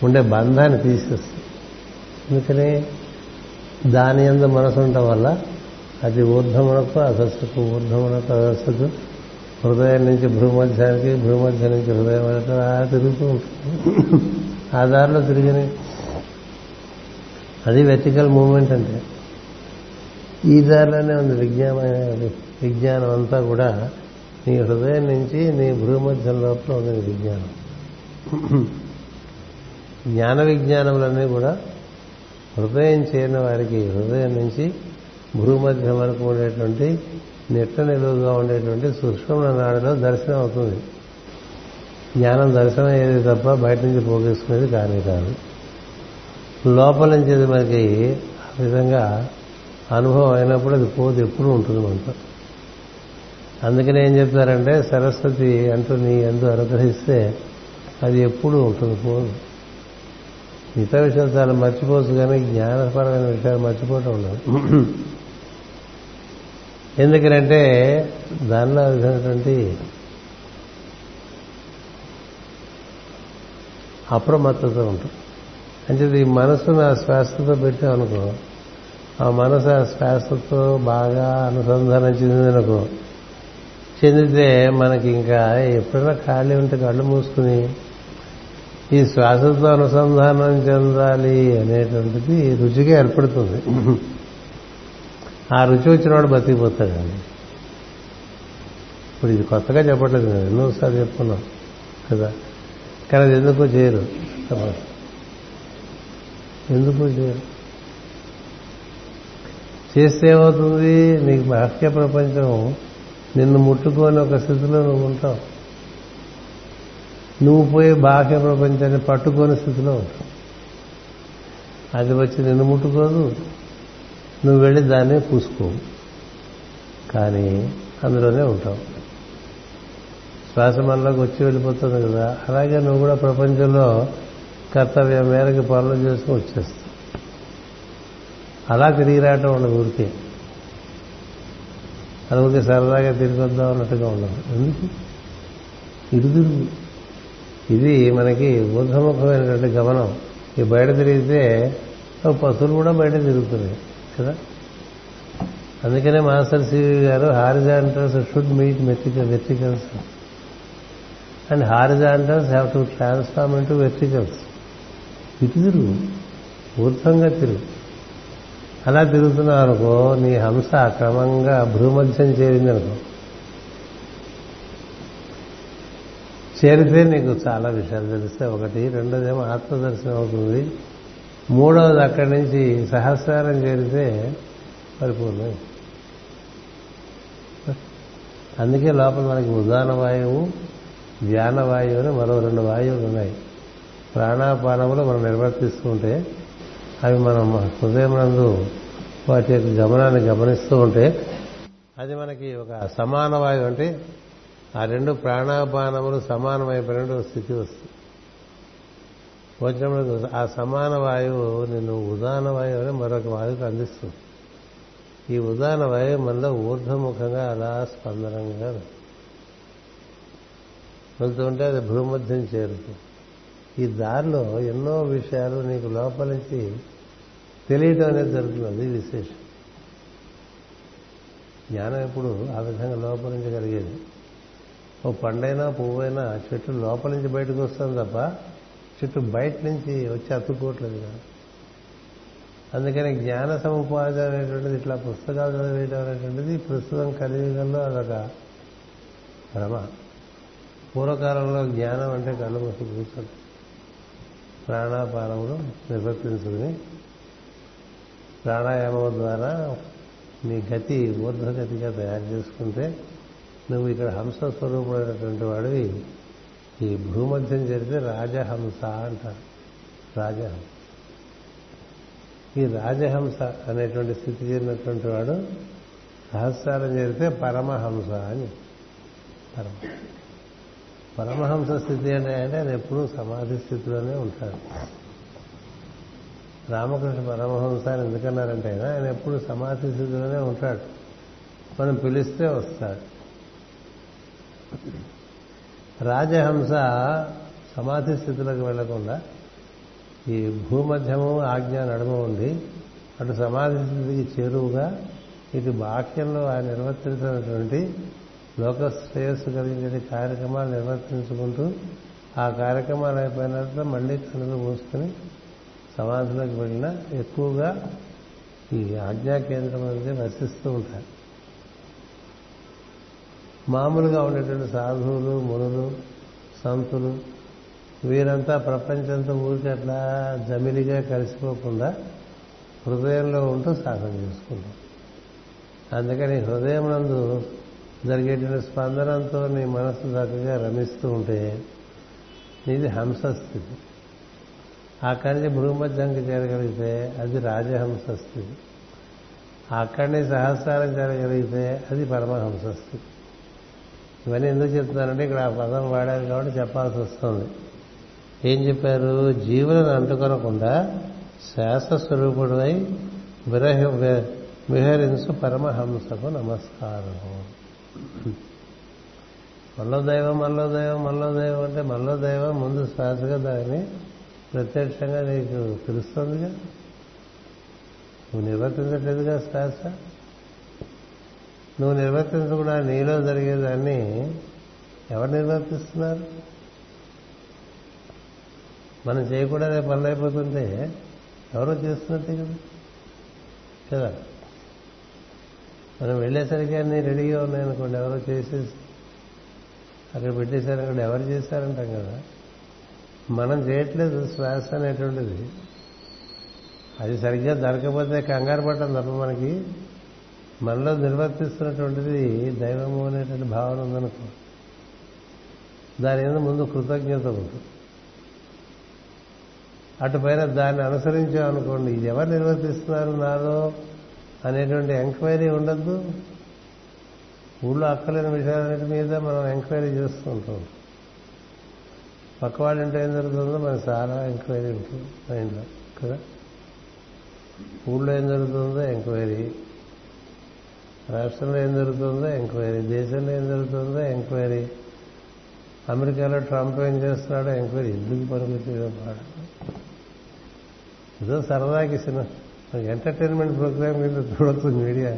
[SPEAKER 1] ఉండే బంధాన్ని తీసేస్తుంది అందుకని దాని ఎందు మనసు ఉండటం వల్ల అది ఊర్ధమునకు అసస్సుకు ఊర్ధమునకు అసస్సుకు హృదయం నుంచి భూమధ్యానికి భూమధ్య నుంచి హృదయం వరకు అలా తిరుగుతూ ఉంటుంది. ఆ దారిలో తిరిగిన అది వెర్టికల్ మూమెంట్ అంటే. ఈ దారిలోనే ఉంది విజ్ఞానం విజ్ఞానం అంతా కూడా నీ హృదయం నుంచి నీ భూమధ్యం లోపల ఉంది విజ్ఞానం. జ్ఞాన విజ్ఞానములన్నీ కూడా హృదయం చేరిన వారికి హృదయం నుంచి భూమధ్యం వరకు ఉండేటువంటి నిట్ట నిలువుగా ఉండేటువంటి సూక్ష్మ నాడులో దర్శనం అవుతుంది. జ్ఞానం దర్శనం అయ్యేది తప్ప బయట నుంచి పోగేసుకునేది కానీ కాదు. లోపల నుంచి మనకి ఆ విధంగా అనుభవం అయినప్పుడు అది పోదు ఎప్పుడు ఉంటుంది మనతో. అందుకని ఏం చెప్తారంటే సరస్వతి అంటూ నీ ఎందు అనుగ్రహిస్తే అది ఎప్పుడు ఉంటుంది పోదు. మిగతా విషయాలు చాలా మర్చిపోవచ్చు కానీ జ్ఞానపరమైన విషయాలు మర్చిపోవటం ఉండదు ఎందుకంటే దానిలో విధమైనటువంటి అప్రమత్తత ఉంటుంది. అంటే ఈ మనసును ఆ శ్వాసతో పెట్టామనుకో ఆ మనసు ఆ శ్వాసతో బాగా అనుసంధానం చెందిందనుకో చెందితే మనకి ఇంకా ఎప్పుడైనా ఖాళీ ఉంటే కళ్ళు మూసుకుని ఈ శ్వాసతో అనుసంధానం చెందాలి అనేటువంటిది రుచిగా ఏర్పడుతుంది. ఆ రుచి వచ్చినవాడు బతికిపోతాడండి ఇప్పుడు ఇది కొత్తగా చెప్పట్లేదు నేను ఎన్నోసారి చెప్పుకున్నాం కదా. కానీ అది ఎందుకో చేయరు. ఎందుకు చేయరు. చేస్తే ఏమవుతుంది? నీకు బాహ్య ప్రపంచం నిన్ను ముట్టుకొని ఒక స్థితిలో నువ్వు ఉంటావు. నువ్వు పోయి బాహ్య ప్రపంచాన్ని పట్టుకొని స్థితిలో ఉంటావు. అది వచ్చి నిన్ను ముట్టుకోదు. నువ్వు వెళ్ళి దాన్నే పూసుకో. కానీ అందులోనే ఉంటావు. శ్వాస మనలోకి వచ్చి వెళ్ళిపోతుంది కదా. అలాగే నువ్వు కూడా ప్రపంచంలో కర్తవ్యం మేరకు పనులు చేసుకుని వచ్చేస్తావు. అలా తిరిగి రావటం ఉండదు ఊరికే. అది ఊరికే సరదాగా తిరిగి వద్దాం అన్నట్టుగా ఉండదు. ఎందుకు? ఇటు తిరుగు ఇది మనకి ఊర్ధముఖమైనటువంటి గమనం. ఈ బయట తిరిగితే పశువులు కూడా బయట తిరుగుతున్నాయి కదా? అందుకనే మాస్టర్ సివి గారు horizontals should meet metrical verticals. And horizontals have to transform into verticals. ఇటు తిరుగు. ఊర్ధంగా తిరుగు. అలా తిరుగుతున్నావు అనుకో నీ హంస క్రమంగా భూమధ్యం చేరింది అనుకో చేరితే నీకు చాలా విషయాలు తెలిస్తే ఒకటి రెండోదేమో ఆత్మదర్శనం అవుతుంది. మూడవది అక్కడి నుంచి సహస్రారం చేరితే పరిపూర్ణం. అందుకే లోపల మనకి ఉదాన వాయువు ధ్యాన వాయువు అని మరో రెండు వాయువులు ఉన్నాయి. ప్రాణాపానములు మనం నిర్వర్తిస్తుంటే అవి మనం హృదయం నందు వాటి యొక్క గమనాన్ని గమనిస్తూ ఉంటే అది మనకి ఒక సమాన వాయువు అంటే ఆ రెండు ప్రాణాపానములు సమానమైపోయిన స్థితి వస్తుంది. వచ్చినప్పుడు ఆ సమాన వాయువు నిన్ను ఉదాన వాయువు అని మరొక వాయువుకు అందిస్తుంది. ఈ ఉదాన వాయువు మనలో ఊర్ధముఖంగా అలా స్పందనంగా వెళ్తుంటే అది భూమధ్యం చేరుతుంది. ఈ దారిలో ఎన్నో విషయాలు నీకు లోపల నుంచి తెలియటం అనేది జరుగుతుంది విశేషం. జ్ఞానం ఎప్పుడు ఆ విధంగా లోపల నుంచి కలిగేది. ఓ పండైనా పువ్వైనా చెట్టు లోపల నుంచి బయటకు వస్తుంది తప్ప చెట్టు బయట నుంచి వచ్చి అతుక్కోవట్లేదు కదా. అందుకని జ్ఞాన సముపాదన అనేటువంటిది ఇట్లా పుస్తకాలు చదివేయడం అనేటువంటిది ప్రస్తుతం కలియుగంలో అదొక భ్రమ. పూర్వకాలంలో జ్ఞానం అంటే కళ్ళు మూసి కూర్చోండి ప్రాణాపానములు నిర్వర్తించుకుని ప్రాణాయామం ద్వారా మీ గతి ఊర్ధ్వగతిగా తయారు చేసుకుంటే నువ్వు ఇక్కడ హంస స్వరూపుడైనటువంటి వాడివి. ఈ భూమధ్యం జరిగితే రాజహంస అంటారు. రాజహంస ఈ రాజహంస అనేటువంటి స్థితి చేరినటువంటి వాడు సహస్రారం చేరితే పరమహంస అని. పరమ. పరమహంస స్థితి అంటే అంటే ఆయన ఎప్పుడూ సమాధి స్థితిలోనే ఉంటాడు. రామకృష్ణ పరమహంస అని ఎందుకన్నారంటే ఆయన ఆయన ఎప్పుడు సమాధి స్థితిలోనే ఉంటాడు. మనం పిలిస్తే వస్తాడు. రాజహంస సమాధి స్థితిలోకి వెళ్ళకుండా ఈ భూమధ్యము ఆజ్ఞ నడుమ ఉండి అటు సమాధి స్థితికి చేరువుగా ఇటు బాక్యంలో ఆయన నిర్వర్తించినటువంటి లోక శ్రేయస్సు కలిగించే కార్యక్రమాలు నిర్వర్తించుకుంటూ ఆ కార్యక్రమాలు అయిపోయిన తర్వాత మళ్ళీ కనులు మూసుకుని సమాధిలోకి వెళ్ళినా ఎక్కువగా ఈ ఆజ్ఞా కేంద్రం అనేది వసిస్తూ ఉంటారు. మామూలుగా ఉండేటువంటి సాధువులు మునులు సంతులు వీరంతా ప్రపంచంతో ఊరికి అట్లా జమిలిగా కలిసిపోకుండా హృదయంలో ఉంటూ సాధన చేసుకుంటాం అందుకని హృదయం నందు జరిగేటువంటి స్పందనంతో నీ మనసు చక్కగా రమిస్తూ ఉంటే నీది హంస స్థితి అక్కడి నుంచి భూమధ్యంకి చేరగలిగితే అది రాజహంస స్థితి అక్కడి నుంచి సహస్రారం చేరగలిగితే అది పరమహంస స్థితి ఇవన్నీ ఎందుకు చెప్తున్నానంటే ఇక్కడ ఆ పదం వాడారు కాబట్టి చెప్పాల్సి వస్తుంది. ఏం చెప్పారు? జీవులను అంటుకొనకుండా శ్వాస స్వరూపుడై విరహ విహరించు పరమహంసకు నమస్కారం మల్లో దైవం మల్లో దైవం మల్లో దైవం అంటే మల్లో దైవం ముందు శ్వాసగా దాన్ని ప్రత్యక్షంగా నీకు తెలుస్తుందిగా? నువ్వు నిర్వర్తించట్లేదుగా శ్వాస? నువ్వు నిర్వర్తించకుండా నీలో జరిగేదాన్ని ఎవరు నిర్వర్తిస్తున్నారు? మనం చేయకూడదే పనులైపోతుంటే పనులు అయిపోతుంటే ఎవరో చేస్తున్నట్టే కదా. కదా? మనం వెళ్ళేసరికి అన్నీ రెడీగా ఉన్నాయనుకోండి ఎవరో చేసేసి అక్కడ పెట్టేశారనుకోండి ఎవరు చేశారంటాం కదా. మనం చేయట్లేదు శ్వాస అనేటువంటిది. అది సరిగ్గా దొరకపోతే కంగారు పడటం తప్ప మనకి మనలో నిర్వర్తిస్తున్నటువంటిది దైవము అనేటువంటి భావన ఉందనుకో. దాని మీద ముందు కృతజ్ఞత ఉంటుంది. అటు పైన దాన్ని అనుసరించామనుకోండి ఇది ఎవరు నిర్వర్తిస్తున్నారు నాలో అనేటువంటి ఎంక్వైరీ ఉండద్దు. ఊళ్ళో అక్కలేని విషయాలన్నిటి మీద మనం ఎంక్వైరీ చేస్తూ ఉంటాం. ఇంట్లో ఏం జరుగుతుందో మనకి చాలా ఎంక్వైరీ ఉంటుంది మైండ్లో కదా? ఊళ్ళో ఏం జరుగుతుందో ఎంక్వైరీ రాష్ట్రంలో ఏం జరుగుతుందో ఎంక్వైరీ దేశంలో ఏం జరుగుతుందో ఎంక్వైరీ. అమెరికాలో ట్రంప్ ఏం చేస్తున్నాడో ఎంక్వైరీ ఎందుకు పనికొచ్చేదో పాడు. ఏదో సరదాకి సినిమా. ఎంటర్టైన్మెంట్ ప్రోగ్రామ్ కింద చూడొచ్చు మీడియా.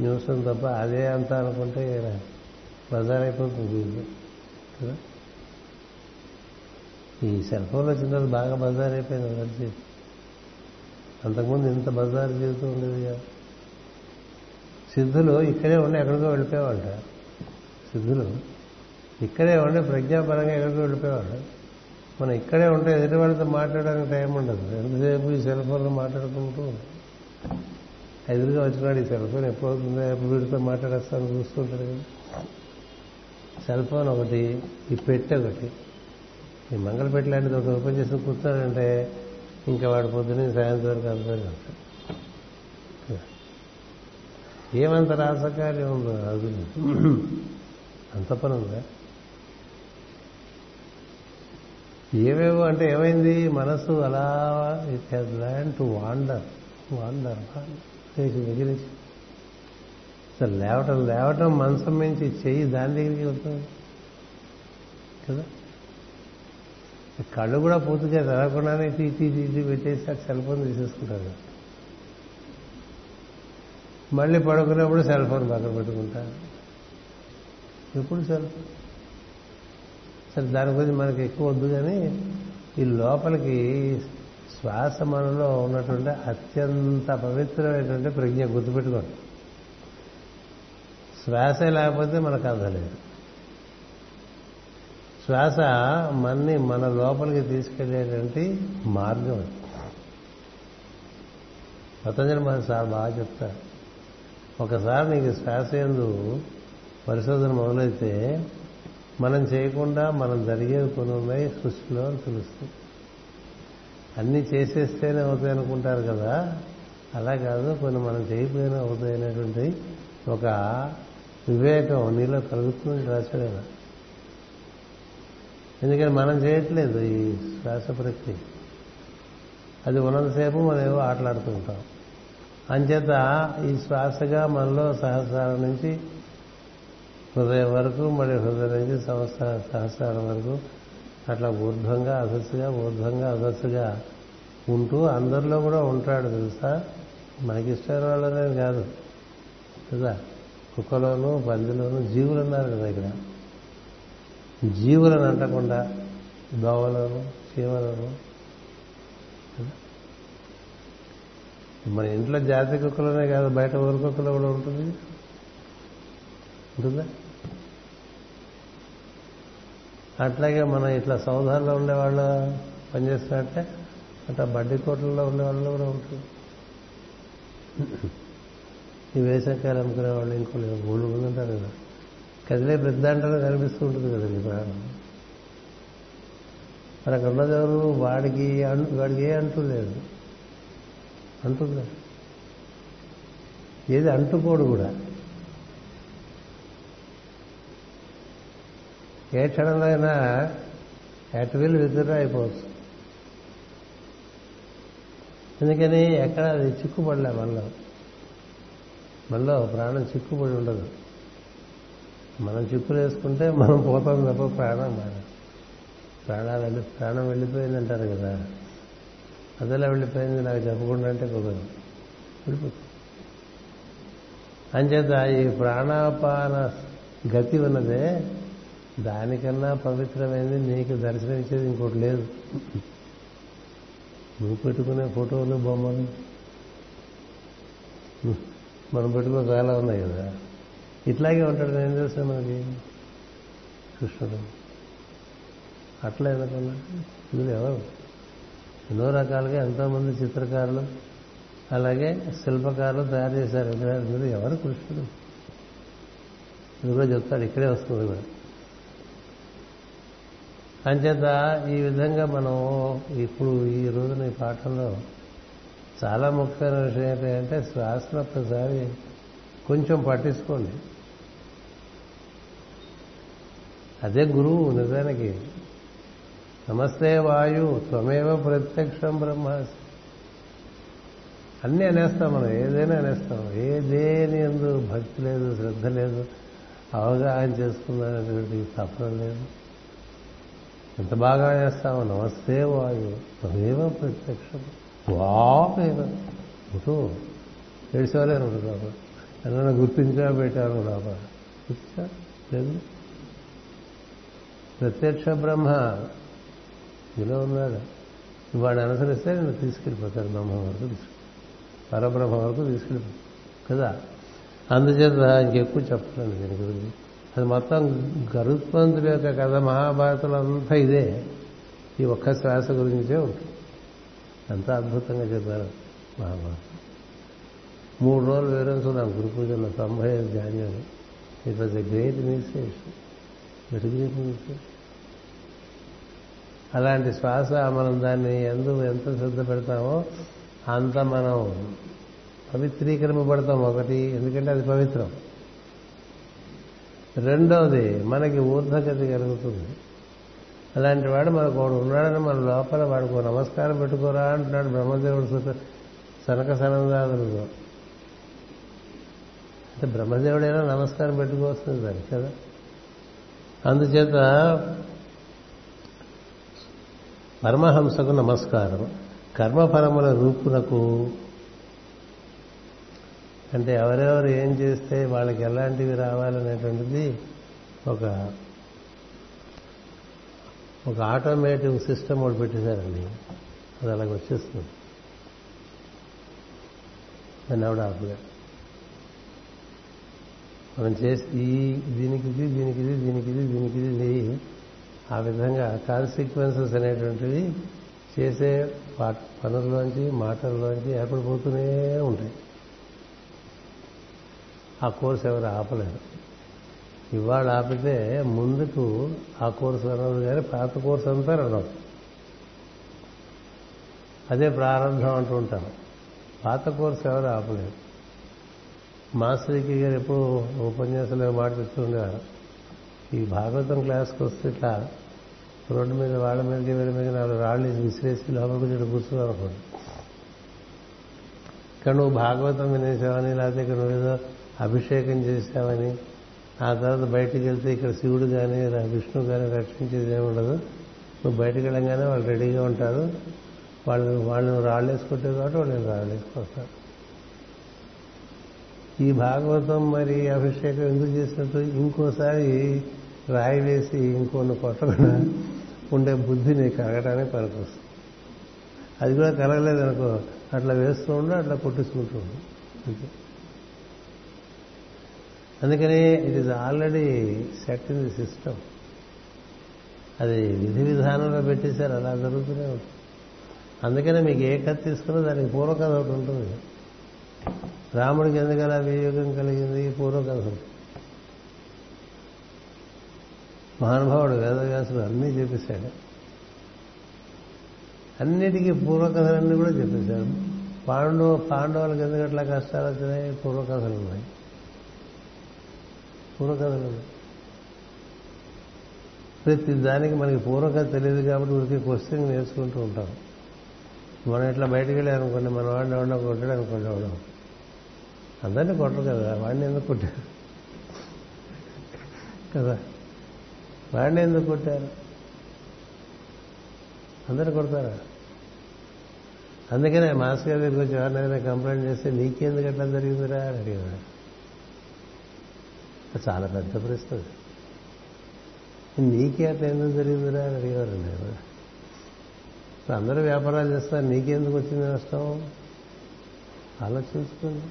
[SPEAKER 1] న్యూస్ తప్ప అదే అంత అనుకుంటే బజార్ అయిపోతుంది కదా? ఈ సెల్ ఫోన్ వచ్చిన తర్వాత బాగా బజార్ అయిపోయింది కలిసి అంతకుముందు ఇంత బజార్ జీవితం ఉండేది కదా. సిద్ధులు ఇక్కడే ఉండి ఎక్కడికో వెళ్ళిపోయేవాళ్ళ సిద్ధులు ఇక్కడే ఉండి ప్రజ్ఞాపరంగా ఎక్కడికో వెళ్ళిపోయేవాళ్ళు మనం ఇక్కడే ఉంటే ఎదుటి వాళ్ళతో మాట్లాడడానికి టైం ఉండదు. ఎంతసేపు ఈ సెల్ ఫోన్లో మాట్లాడుకుంటూ ఎదురుగా వచ్చినాడు ఈ సెల్ ఫోన్ ఎప్పుడవుతుందో ఎప్పుడు వీడితో మాట్లాడేస్తాను చూస్తుంటాడు కదా. సెల్ ఫోన్ ఒకటి ఈ పెట్టె ఒకటి. ఈ మంగళపెట్టి లాంటిది ఒకటి ఓపెన్ చేసి కూర్చోనంటే ఇంకా వాడు పొద్దున సాయంత్రం వరకు అంతా ఉంటాడు. ఏమంత రాసకార్యం ఉందో అది అంత పని ఉందా? ఏవేవో అంటే ఏమైంది? మనసు అలా it has land to wander wander దగ్గర అసలు లేవటం లేవటం మనసం నుంచి చెయ్యి దాని దగ్గరికి వెళ్తుంది. కదా? కళ్ళు కూడా పూర్తిగా తెరవకుండానే తీసి తీసి పెట్టేసి సెల్ ఫోన్ తీసేసుకుంటారు. మళ్ళీ పడుకున్నప్పుడు సెల్ ఫోన్ పక్కన పెట్టుకుంటారు ఎప్పుడు సెల్ ఫోన్? సరే దాని గురించి మనకి ఎక్కువ వద్దు కానీ ఈ లోపలికి శ్వాస మనలో ఉన్నటువంటి అత్యంత పవిత్రమైనటువంటి ప్రజ్ఞ గుర్తుపెట్టుకోండి. శ్వాసే లేకపోతే మనకు అందలేదు శ్వాస మన్ని మన లోపలికి తీసుకెళ్ళేటువంటి మార్గం పతంజలి మహర్షి సార్ బాగా చెప్తారు. ఒకసారి నీకు శ్వాస ఎందు పరిశోధన మొదలైతే మనం చేయకుండా మనం జరిగేవి కొన్ని ఉన్నాయి సృష్టిలో అని తెలుస్తుంది అన్నీ చేసేస్తేనే అవుతాయి అనుకుంటారు కదా. అలా కాదు కొన్ని మనం చేయకపోయినా అవుతాయి అనేటువంటి ఒక వివేకం నీలో కలుగుతుంది రాశాడు ఆయన. ఎందుకని మనం చేయట్లేదు ఈ శ్వాస ప్రక్రియ. అది ఉన్నంతసేపు మనం ఏవో ఆటలాడుతుంటాం అంచేత ఈ శ్వాసగా మనలో సహస్రాల నుంచి హృదయం వరకు మరి హృదయం నుంచి సంవత్సర సహస్రాల వరకు అట్లా ఊర్ధ్వంగా అసస్సుగా ఊర్ధ్వంగా అసస్సుగా ఉంటూ అందరిలో కూడా ఉంటాడు తెలుసా? మనకి ఇష్టం వాళ్ళనే కాదు. కదా కుక్కలోను పందిలోను జీవులు ఉన్నారు కదా ఇక్కడ. జీవులను అంటకుండా దోవలను చీమలను మన ఇంట్లో జాతి కుక్కలోనే కాదు బయట ఊరు కుక్కలో కూడా ఉంటుంది. ఉంటుందా? అట్లాగే మనం ఇట్లా సౌధాల్లో ఉండేవాళ్ళు పనిచేస్తున్నట్టే అట్లా బడ్డీ కోట్లలో ఉండేవాళ్ళు కూడా ఉంటుంది. ఈ వేసంకాయలు అమ్ముకునే వాళ్ళు ఇంకో ఊళ్ళు ఉంటారు కదా. కదిలే పెద్దంటలో కనిపిస్తూ ఉంటుంది కదండి ప్రాణం మరి అక్కడ వాడికి వాడికి ఏ అంటూ లేదు. అంటుంది. ఏది అంటుకోడు కూడా. ఏ క్షణంలో అయినా ఎట్ విల్ విత్డ్రా అయిపోవచ్చు. ఎందుకని ఎక్కడ అది చిక్కుపడలే మనలో. మనలో ప్రాణం చిక్కుపడి ఉండదు. మనం చిక్కులు వేసుకుంటే మనం పోతాం తప్ప ప్రాణం ప్రాణాలు వెళ్ళి ప్రాణం వెళ్ళిపోయిందంటారు కదా. అదెలా వెళ్ళిపోయింది నాకు చెప్పకుండా అంటే కుదరదు. వెళ్ళిపోతుంది అంచేత ఈ ప్రాణాపాన గతి ఉన్నదే దానికన్నా పవిత్రమైనది నీకు దర్శనమిచ్చేది ఇంకోటి లేదు. నువ్వు పెట్టుకునే ఫోటోలు బొమ్మలు మనం పెట్టుకునే చాలా ఉన్నాయి కదా. ఇట్లాగే ఉంటాడు నేను తెలుసా మనకి? కృష్ణుడు. అట్లా ఎందుకన్నా? ఇది ఎవరు? ఎన్నో రకాలుగా ఎంతోమంది చిత్రకారులు అలాగే శిల్పకారులు తయారు చేశారు. మీరు ఎవరు కృష్ణుడు? ఇది కూడా చెప్తాడు ఇక్కడే వస్తుంది కూడా. అంచేత ఈ విధంగా మనం ఇప్పుడు ఈ రోజున ఈ పాఠంలో చాలా ముఖ్యమైన విషయం ఏంటంటే శ్వాసను ఒక్కసారి కొంచెం పట్టించుకోండి. అదే గురువు నిజానికి నమస్తే వాయు త్వమేవ ప్రత్యక్షం బ్రహ్మాసి అన్నీ అనేస్తాం మనం ఏదైనా అనేస్తాం. ఏ దేని ఎందు భక్తి లేదు శ్రద్ధ లేదు అవగాహన చేసుకున్నటువంటి తపన లేదు. ఎంత బాగా అనేస్తామో నమస్తే వాయు త్వమేవ ప్రత్యక్షం. వామేవ. ఇటు ఏడ్చేవాలేను బాబా ఏదైనా గుర్తించా పెట్టాను బాబా గుర్తించా? లేదు. ప్రత్యక్ష బ్రహ్మ. ఇలా ఉన్నాడు. వాడు అనుసరిస్తే నేను తీసుకెళ్ళిపోతాను బ్రహ్మ వరకు తీసుకు పరబ్రహ్మ వరకు తీసుకెళ్ళిపోతాను కదా? అందుచేత ఇంకెక్కువ చెప్పలేను దీని గురించి. అది మొత్తం గరుత్మంతుడి యొక్క కథ మహాభారతంలో అంతా ఇదే. ఈ ఒక్క శ్వాస గురించే ఉంటుంది ఎంత అద్భుతంగా చెప్పారు మహాభారతం. మూడు రోజులు వివరించున్నాం గురు పూజలో తొంభై ఐదు January it was a great initiation very great initiation అలాంటి శ్వాస మనం దాన్ని ఎందు ఎంత శ్రద్ధ పెడతామో అంత మనం పవిత్రీకరింపబడతాం ఒకటి ఎందుకంటే అది పవిత్రం. రెండవది మనకి ఊర్ధగతి కలుగుతుంది. అలాంటి వాడు మనకు వాడు ఉన్నాడని మన లోపల వాడికి నమస్కారం పెట్టుకోరా అంటున్నాడు బ్రహ్మదేవుడు సనక సనందాదులతో అంటే బ్రహ్మదేవుడైనా నమస్కారం పెట్టుకోవస్తుంది దానికి కదా? అందుచేత పరమహంసకు నమస్కారం. కర్మఫలముల రూపునకు అంటే ఎవరెవరు ఏం చేస్తే వాళ్ళకి ఎలాంటివి రావాలనేటువంటిది ఒక ఒక ఆటోమేటిక్ సిస్టమ్ ఒకటి పెట్టేశారండి. అది అలాగ వచ్చేస్తుంది. దాన్ని ఎవడ ఆపలేదు మనం చేసి ఈ దీనికి ఇది దీనికి ఇది ఆ విధంగా కాన్సిక్వెన్సెస్ అనేటువంటివి చేసే పనుల్లోంచి మాటల్లోంచి ఏర్పడిపోతూనే ఉంటాయి. ఆ కోర్సు ఎవరు ఆపలేరు. ఇవాళ ఆపితే ముందుకు ఆ కోర్సు అనదు కానీ పాత కోర్సు అంతా రన్ అదే ప్రారంభం అంటూ ఉంటాం పాత కోర్సు ఎవరు ఆపలేరు. మాస్టర్కి గారు ఎప్పుడు ఉపన్యాసంలో మాట చెప్తుండేవారు ఈ భాగవతం క్లాస్కి వస్తే ఇట్లా రోడ్డు మీద వాళ్ళ మీదకి వీళ్ళ మీద నాలుగు రాళ్ళు విసిరేసి లోపలికి వచ్చి కూర్చున్నావు అనుకోండి ఇక్కడ నువ్వు భాగవతం వినేసావని లేకపోతే ఇక్కడ నువ్వు ఏదో అభిషేకం చేశావని ఆ తర్వాత బయటికి వెళ్తే ఇక్కడ శివుడు కానీ విష్ణు కానీ రక్షించేది ఏముండదు నువ్వు బయటకు వెళ్ళంగానే వాళ్ళు రెడీగా ఉంటారు. వాళ్ళు వాళ్ళు రాళ్ళు వేసుకుంటే కాబట్టి వాళ్ళు రాళ్ళు వేసుకొస్తారు. ఈ భాగవతం మరి అభిషేకం ఎందుకు చేసినట్టు? ఇంకోసారి రాయి వేసి ఇంకొన్ని కొట్టకుండా ఉండే బుద్ధిని కలగడానికి పనికొస్తుంది. అది కూడా కలగలేదు అనుకో అట్లా వేస్తూ ఉండు అట్లా కొట్టించుకుంటూ ఉండు. అంతే. అందుకని it is already set in the system అది విధి విధానంలో పెట్టేశారు అలా జరుగుతూనే ఉంటుంది అందుకనే మీకు ఏ కథ తీసుకున్నా దానికి పూర్వకథ ఒకటి ఉంటుంది. రాముడికి ఎందుకలా వియోగం కలిగింది? పూర్వకథ మహానుభావుడు వేదవ్యాసుడు అన్నీ చెప్పేశాడు. అన్నిటికీ పూర్వకథలన్నీ కూడా చెప్పేశాడు. పాండవ పాండవులకు ఎందుకట్లా కష్టాలు వచ్చినాయి? పూర్వకథలు ఉన్నాయి. పూర్వకథలు ఉన్నాయి. ప్రతి దానికి మనకి పూర్వకథ తెలియదు కాబట్టి ఊరికి క్వశ్చన్ నేర్చుకుంటూ ఉంటాం. మనం ఇట్లా బయటకు వెళ్ళి అనుకోండి మన వాడిని ఎవడో కొట్టాడు అనుకోండి ఎవడో అందరినీ కొట్టరు కదా వాడిని ఎందుకు కొట్టారు కదా? వాడిని ఎందుకు కొట్టారు? అందరూ కొడతారా? అందుకనే మాస్ గారి దగ్గరికి వచ్చి ఎవరినైనా కంప్లైంట్ చేస్తే నీకెందుకు అట్లా జరిగిందిరా అని అడిగారు చాలా పెద్ద ప్రశ్న నీకే అట్లా ఎందుకు జరిగిందిరా అని అడిగేవారండి అందరూ వ్యాపారాలు చేస్తారు నీకెందుకు వచ్చింది నష్టం? ఆలోచించుకోండి.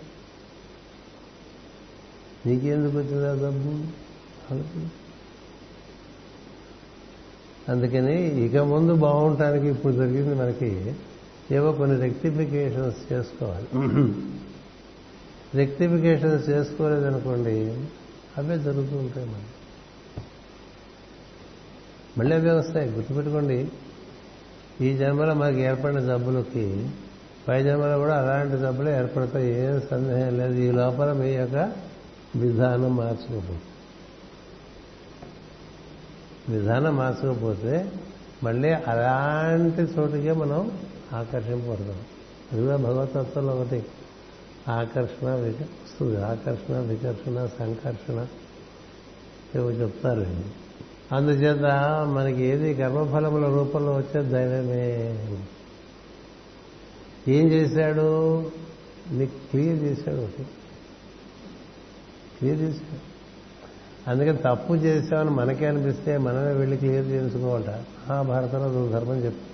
[SPEAKER 1] నీకెందుకు వచ్చిందా డబ్బు? ఆలోచించు. అందుకని ఇక ముందు బాగుండటానికి ఇప్పుడు జరిగింది మనకి ఏవో కొన్ని రెక్టిఫికేషన్స్ చేసుకోవాలి. రెక్టిఫికేషన్స్ చేసుకోలేదనుకోండి అవే జరుగుతూ ఉంటాయి మనకి మళ్ళీ అవే వస్తాయి. గుర్తుపెట్టుకోండి ఈ జన్మలో మనకి ఏర్పడిన జబ్బులకి పై జన్మలో కూడా అలాంటి జబ్బులు ఏర్పడతాయి. ఏం సందేహం లేదు. ఈ లోపల మీ యొక్క విధానం మార్చుకోకపోతే విధానం మార్చుకోకపోతే మళ్ళీ అలాంటి చోటుకే మనం ఆకర్షింపడతాం అది కూడా భగవతత్వంలో ఒకటి. ఆకర్షణ వస్తుంది. ఆకర్షణ వికర్షణ సంకర్షణ. ఏవో చెప్తారు అందుచేత మనకి ఏది కర్మఫలముల రూపంలో వచ్చే దైవమే. ఏం చేశాడు? నీకు క్లియర్ చేశాడు ఒకటి. క్లియర్ చేశాడు. అందుకని తప్పు చేసామని మనకే అనిపిస్తే మనమే వెళ్ళి క్లియర్ చేసుకోవాలట మహాభారతంలో ధర్మం చెప్తుంది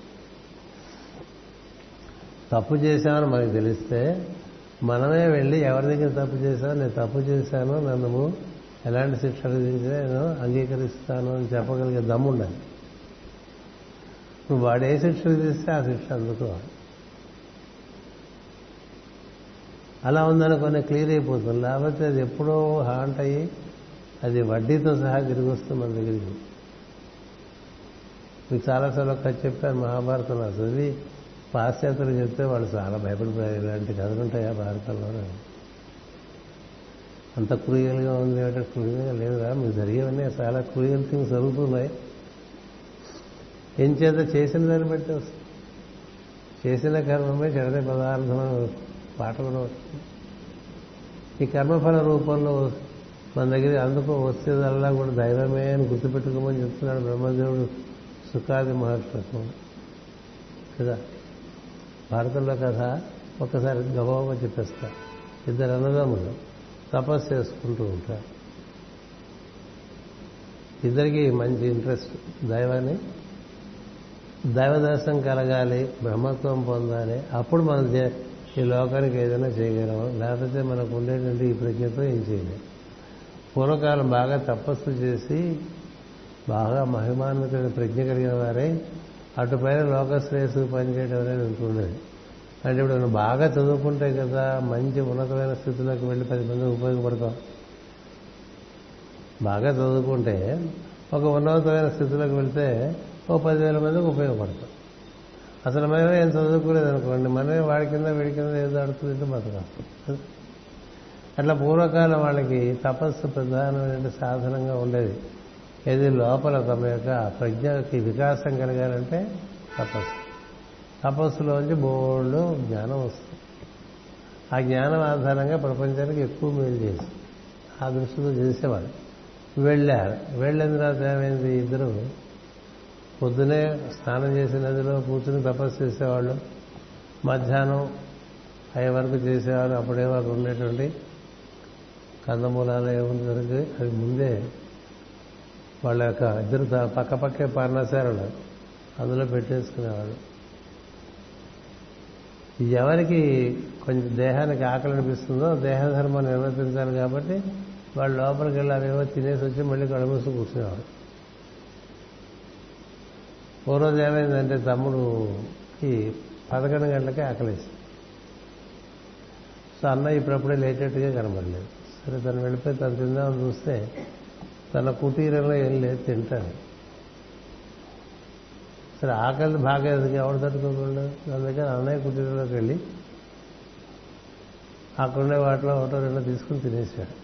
[SPEAKER 1] తప్పు చేశామని మనకు తెలిస్తే మనమే వెళ్ళి ఎవరి దగ్గర తప్పు చేశాను నేను తప్పు చేశాను నన్ను ఎలాంటి శిక్ష విధించినా నేను అంగీకరిస్తాను అని చెప్పగలిగే దమ్ముండాలి నువ్వు వాడు ఏ శిక్ష విధిస్తే ఆ శిక్ష అందుకోవాలి అలా ఉందనుకునే క్లియర్ అయిపోతుంది. లేకపోతే అది ఎప్పుడో హాంట్ అయ్యి అది వడ్డీతో సహా తిరిగి వస్తుంది మన దగ్గరికి మీకు చాలాసార్లు కథ చెప్పారు మహాభారతం చదివి పాశ్చాత్యులు చెప్తే వాళ్ళు చాలా భయపడిపోయారు ఇలాంటి కథలు ఉంటాయా భారతంలో అంత క్రూయల్గా ఉంది అంటే క్రూయల్గా లేదురా మీకు జరిగేవన్నీ చాలా క్రూయల్ థింగ్స్ జరుగుతున్నాయి. ఏం చేత చేసిన దాన్ని బట్టి వస్తుంది. చేసిన కర్మమే చెడదే పదార్థం పాట కూడా వస్తుంది. ఈ కర్మఫల రూపంలో మన దగ్గర అందుకు వచ్చేదల్లా కూడా దైవమే అని గుర్తుపెట్టుకోమని చెప్తున్నాడు బ్రహ్మదేవుడు సుఖాది మహర్షులకు కదా? భారతంలో కథ ఒక్కసారి గబాబా చెప్పేస్తా. ఇద్దరు అన్నదమ్ములు తపస్సు చేసుకుంటూ ఉంటారు. ఇద్దరికి మంచి ఇంట్రెస్ట్ దైవాన్ని. దైవదర్శనం కలగాలి బ్రహ్మత్వం పొందాలి. అప్పుడు మనం ఈ లోకానికి ఏదైనా చేయగలం. లేకపోతే మనకు ఉండేటువంటి ఈ ప్రజ్ఞతో ఏం చేయలేము పూర్వకాలం బాగా తపస్సు చేసి బాగా మహిమాన్వితుడి ప్రజ్ఞ కలిగిన వారే అటుపైన లోకశ్రేయస్సు పనిచేయడం అనేది ఉంటుండేది అంటే ఇప్పుడు నువ్వు బాగా చదువుకుంటే కదా మంచి ఉన్నతమైన స్థితిలోకి వెళ్ళి పది మందికి ఉపయోగపడతాం బాగా చదువుకుంటే ఒక ఉన్నతమైన స్థితిలోకి వెళ్తే ఓ పదివేల మందికి ఉపయోగపడతాం అసలు మేమే ఏం చదువుకోలేదు అనుకోండి మనమే వాడి కింద వీడి కింద ఏదో అడుగుతుంటే బతకాలి అట్లా పూర్వకాలం వాళ్ళకి తపస్సు ప్రధానమైన సాధనంగా ఉండేది. ఏది లోపల తమ యొక్క ప్రజ్ఞకి వికాసం కలగాలంటే తపస్సు. తపస్సులోంచి బోల్డ్ జ్ఞానం వస్తుంది. ఆ జ్ఞానం ఆధారంగా ప్రపంచానికి ఎక్కువ మేలు చేసి ఆ దృష్టితో చేసేవాడు వెళ్ళారు. వెళ్ళిన తర్వాత ఏమైంది? ఇద్దరు పొద్దునే స్నానం చేసిన నదిలో కూర్చుని తపస్సు చేసేవాళ్ళు. మధ్యాహ్నం అయ్యే వరకు చేసేవాళ్ళు. అప్పుడే వారు ఉండేటువంటి కందమూలాలు ఏముంది దొరికి అది ముందే వాళ్ళ యొక్క ఇద్దరు పక్క పక్కే పర్ణశాలలు అందులో పెట్టేసుకునేవాళ్ళు. ఎవరికి కొంచెం దేహానికి ఆకలి అనిపిస్తుందో దేహధర్మం నిర్వర్తించాలి కాబట్టి వాళ్ళు లోపలికి వెళ్ళారేమో తినేసి వచ్చి మళ్ళీ కడుమూసి కూర్చునేవాడు ఓ రోజు ఏమైందంటే తమ్ముడుకి పదకొండు గంటలకే ఆకలేసి సో అన్న ఇప్పుడప్పుడే లేచేట్టుగా కనబడలేదు. సరే తను వెళ్ళిపోయి తను తిందామని చూస్తే తన కుటీరంలో ఏం లేదు తింటాను సరే ఆకలి బాగా ఎవరు తట్టుకోకుండా? అందుకని అన్నయ్య కుటీరంలోకి వెళ్ళి అక్కడుండే వాటిలో ఒకటో రెండో తీసుకుని తినేశాడు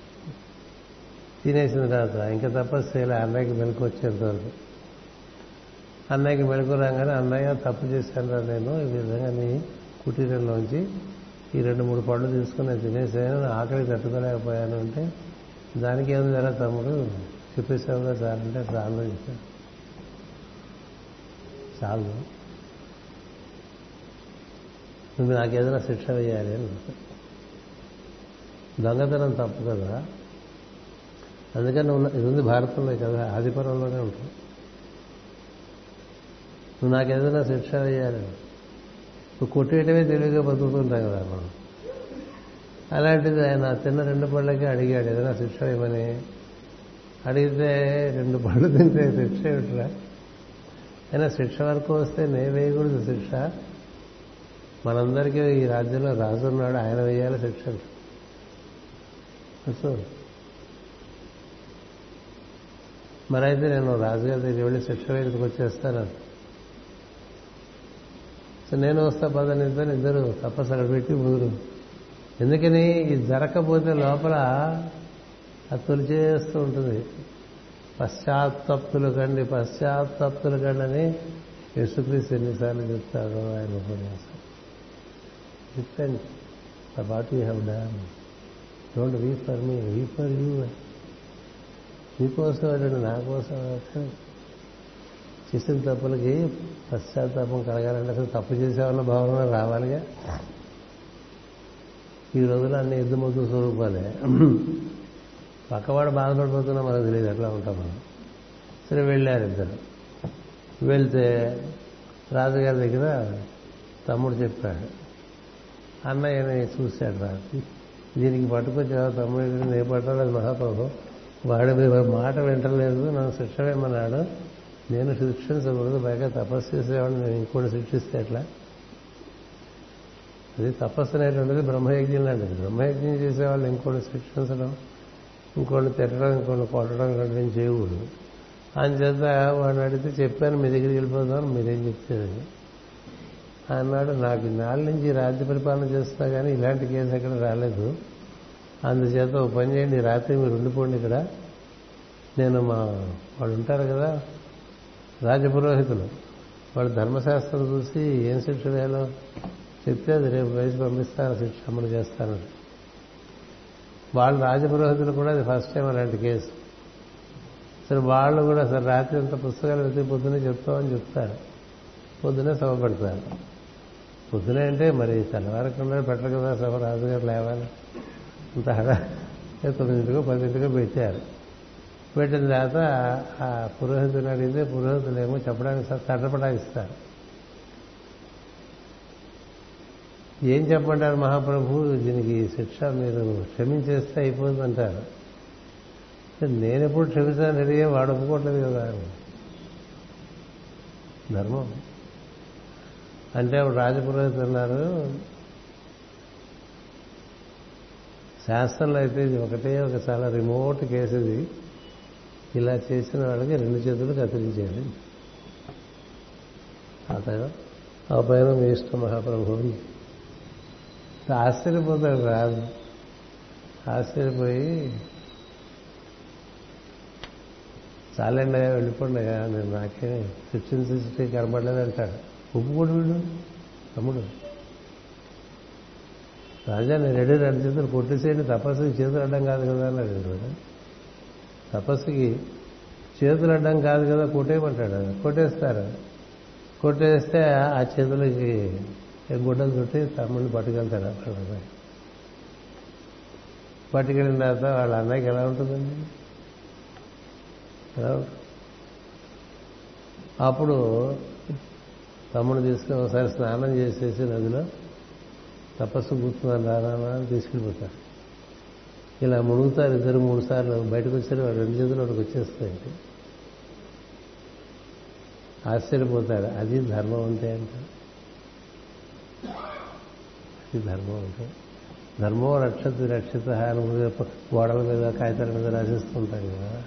[SPEAKER 1] తినేసిన తర్వాత ఇంకా తపస్సు చేయాలి అన్నయ్యకి మెలకు వచ్చేంతవరకు అన్నయ్యకి మెలకు రాగానే అన్నయ్య తప్పు చేశాను నేను ఈ విధంగా నీ కుటీరంలోంచి ఈ రెండు మూడు పళ్ళు తీసుకుని నేను తినేసాను ఆకలి తట్టుకోలేకపోయాను అంటే దానికి ఏముంది జరగదు తమ్ముడు? చెప్పేసావుగా సార్ అంటే చాలు చెప్పాను. చాలు. నువ్వు నాకేదైనా శిక్ష వేయాలి అని దొంగతనం తప్పు కదా. అందుకని ఉన్న ఇది ఉంది భారతంలో కదా ఆదిపురంలోనే ఉంటుంది. నువ్వు నాకేదైనా శిక్ష వేయాలి కొట్టేయటమే తెలివిగా బతుకుతుంటాం కదా మనం. అలాంటిది ఆయన తిన్న రెండు పళ్ళకి అడిగాడు ఏదైనా శిక్ష ఇవ్వని. అడిగితే రెండు పళ్ళు తింటే శిక్ష ఏమిట్రా? అయినా శిక్ష వరకు వస్తే నే వేయకూడదు శిక్ష. మనందరికీ ఈ రాజ్యంలో రాజు ఉన్నాడు ఆయన వేయాలి శిక్ష. మరైతే నేను రాజుగారి దగ్గర వెళ్ళి శిక్ష వేయడానికి వచ్చేస్తాను. నేను వస్తా పదని ఇద్దరు ఇద్దరు తపస్సు అక్కడ పెట్టి ఊరు ఎందుకని ఇది జరగకపోతే లోపల అది తొలిచేస్తూ ఉంటుంది. పశ్చాత్తప్తులు కండి పశ్చాత్తప్తులు కండి అని యేసుక్రీస్తు ఎన్నిసార్లు చెప్తాడో ఆయన ఉపన్యాసం. చెప్పండి what you have done don't we for me we for you మీకోసం వెళ్ళండి నా కోసం చేసిన తప్పులకి పశ్చాత్తాపం కలగాలంటే అసలు తప్పు చేసామన్న భావన రావాలిగా? ఈ రోజుల్లో అన్ని ఎద్దుమొద్దు స్వరూపాలే. పక్కవాడు బాధపడిపోతున్నా మనకు తెలియదు ఎట్లా ఉంటాం మనం. సరే వెళ్ళారు ఇద్దరు. వెళ్తే రాజుగారి దగ్గర తమ్ముడు చెప్పాడు అన్నయ్యని చూశాడు రాజు దీనికి పట్టుకొచ్చి తమ్ముడు నే అది మహాప్రభు. వాడు మాట వింటలేదు నన్ను శిక్ష వేయమన్నాడు. నేను శిక్షించకూడదు పైగా తపస్సు చేసేవాడిని నేను ఇంకోటి శిక్షిస్తే ఎట్లా? అది తపస్సు అనేటువంటిది బ్రహ్మయజ్ఞం లాంటిది. బ్రహ్మయజ్ఞం చేసేవాళ్ళు ఇంకోటి శిక్షించడం ఇంకోటి తిట్టడం ఇంకోటి కొట్టడం ఇలాంటివి చేయకూడదు. చేత వాడిని అడిగితే చెప్పాను మీ దగ్గరికి వెళ్ళిపోదాం మీరేం చెప్తారు? అన్నాడు నాకు నాలుగు నుంచి రాజ్య పరిపాలన చేస్తా కానీ ఇలాంటి కేసు ఎక్కడ రాలేదు. అందుచేత ఒక పని చేయండి రాత్రి మీరు ఉండిపోండి ఇక్కడ. నేను మా వాళ్ళు ఉంటారు కదా రాజపురోహితులు వాళ్ళు ధర్మశాస్త్రం చూసి ఏం శిక్ష వేయాలో చెప్తే అది రేపు వేసి పంపిస్తారు శిక్ష అమలు చేస్తాను. వాళ్ళు రాజపురోహితులు కూడా అది ఫస్ట్ టైం అలాంటి కేసు సరే వాళ్ళు కూడా సరే రాత్రి అంత పుస్తకాలు వెతికి పొద్దునే చెప్తామని చెప్తారు. పొద్దునే సభ పెడతారు. పొద్దునే అంటే మరి తెల్లవారకుండా పెట్టరు కదా సభ రాజుగారు లేవాలి. అంత హడా తొమ్మిదింటికో పదింటికో పెట్టారు. పెట్టిన తర్వాత ఆ పురోహితుని అడిగితే పురోహితులు ఏమో చెప్పడానికి తటపటాయిస్తారు ఏం చెప్పంటారు మహాప్రభు? దీనికి శిక్ష మీరు క్షమించేస్తే అయిపోతుందంటారు నేను ఎప్పుడు క్షమించాను రెడీ వాడు ఒప్పుకోవట్లేదు కదా. ధర్మం. అంటే అప్పుడు రాజపురోహితులు అన్నారు శాస్త్రంలో అయితే ఇది ఒకటే ఒక చాలా రిమోట్ కేసు ఇది. ఇలా చేసిన వాళ్ళకి రెండు చేతులు కత్తిరించేది అతను ఆ పైన మీ ఇష్టం మహాప్రభు ఆశ్చర్యపోతాడు రాదు ఆశ్చర్యపోయి చాలండి వెళ్ళిపోండి నేను నాకే శిక్షణ శిక్ష కనబడలేదు అంటాడు. ఒప్పుకోడు వీడు తమ్ముడు. రాజా నేను రెడీ రెండు చేతులు కొట్టేసేయండి తపస్సు చేతులు అడ్డం కాదు కదా అన్నాడు. తపస్సుకి చేతులు అడ్డం కాదు కదా కొట్టేయమంటాడు. కొట్టేస్తారు. కొట్టేస్తే ఆ చేతులకి గుడ్డలు చుట్టి తమ్ముడిని పట్టుకెళ్తాడు అక్కడ పట్టుకెళ్ళిన తర్వాత వాళ్ళ అన్నయ్యకి ఎలా ఉంటుందండి? ఎలా ఉంటుంది? అప్పుడు తమ్ముడు తీసుకుని ఒకసారి స్నానం చేసేసి నదిలో తపస్సు కూర్చున్నాను రానా అని తీసుకెళ్ళిపోతారు ఇలా మునుగుతారు ఇద్దరు మూడు సార్లు బయటకు వచ్చారు వాడు రెండు చేతులు వాడికి వచ్చేస్తాయండి. ఆశ్చర్యపోతాడు అది ధర్మం అంటే అంట. అది ధర్మం అంటే. ధర్మం రక్షతి రక్షిత గోడల మీద కాగితాల మీద రాసిస్తుంటాం కదా.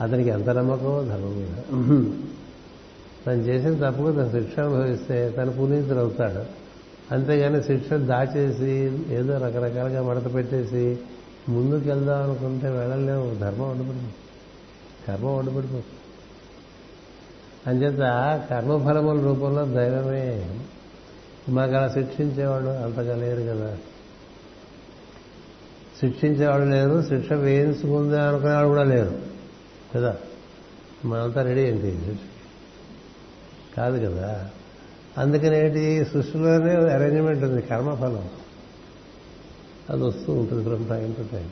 [SPEAKER 1] అతనికి ఎంత నమ్మకమో ధర్మం మీద తను చేసిన తప్పుగా తన శిక్ష అనుభవిస్తే తను పునీతుడు అవుతాడు. అంతేగాని శిక్ష దాచేసి ఏదో రకరకాలుగా మడత పెట్టేసి ముందుకు వెళ్దాం అనుకుంటే వెళ్ళలేము ధర్మం వండుపడిపోతుంది కర్మ వండుపడిపోతుంది అంచేత కర్మఫలముల రూపంలో దైవమే. మాకు అలా శిక్షించేవాడు అంతగా లేరు కదా. శిక్షించేవాడు లేరు శిక్ష వేయించుకుందా అనుకునేవాడు కూడా లేరు. కదా? మనంతా రెడీ ఏంటి కాదు కదా? అందుకనేటి సృష్టిలోనే అరేంజ్మెంట్ ఉంది కర్మఫలం. అది వస్తూ ఉంటుంది ఫ్రమ్ టైం టు టైం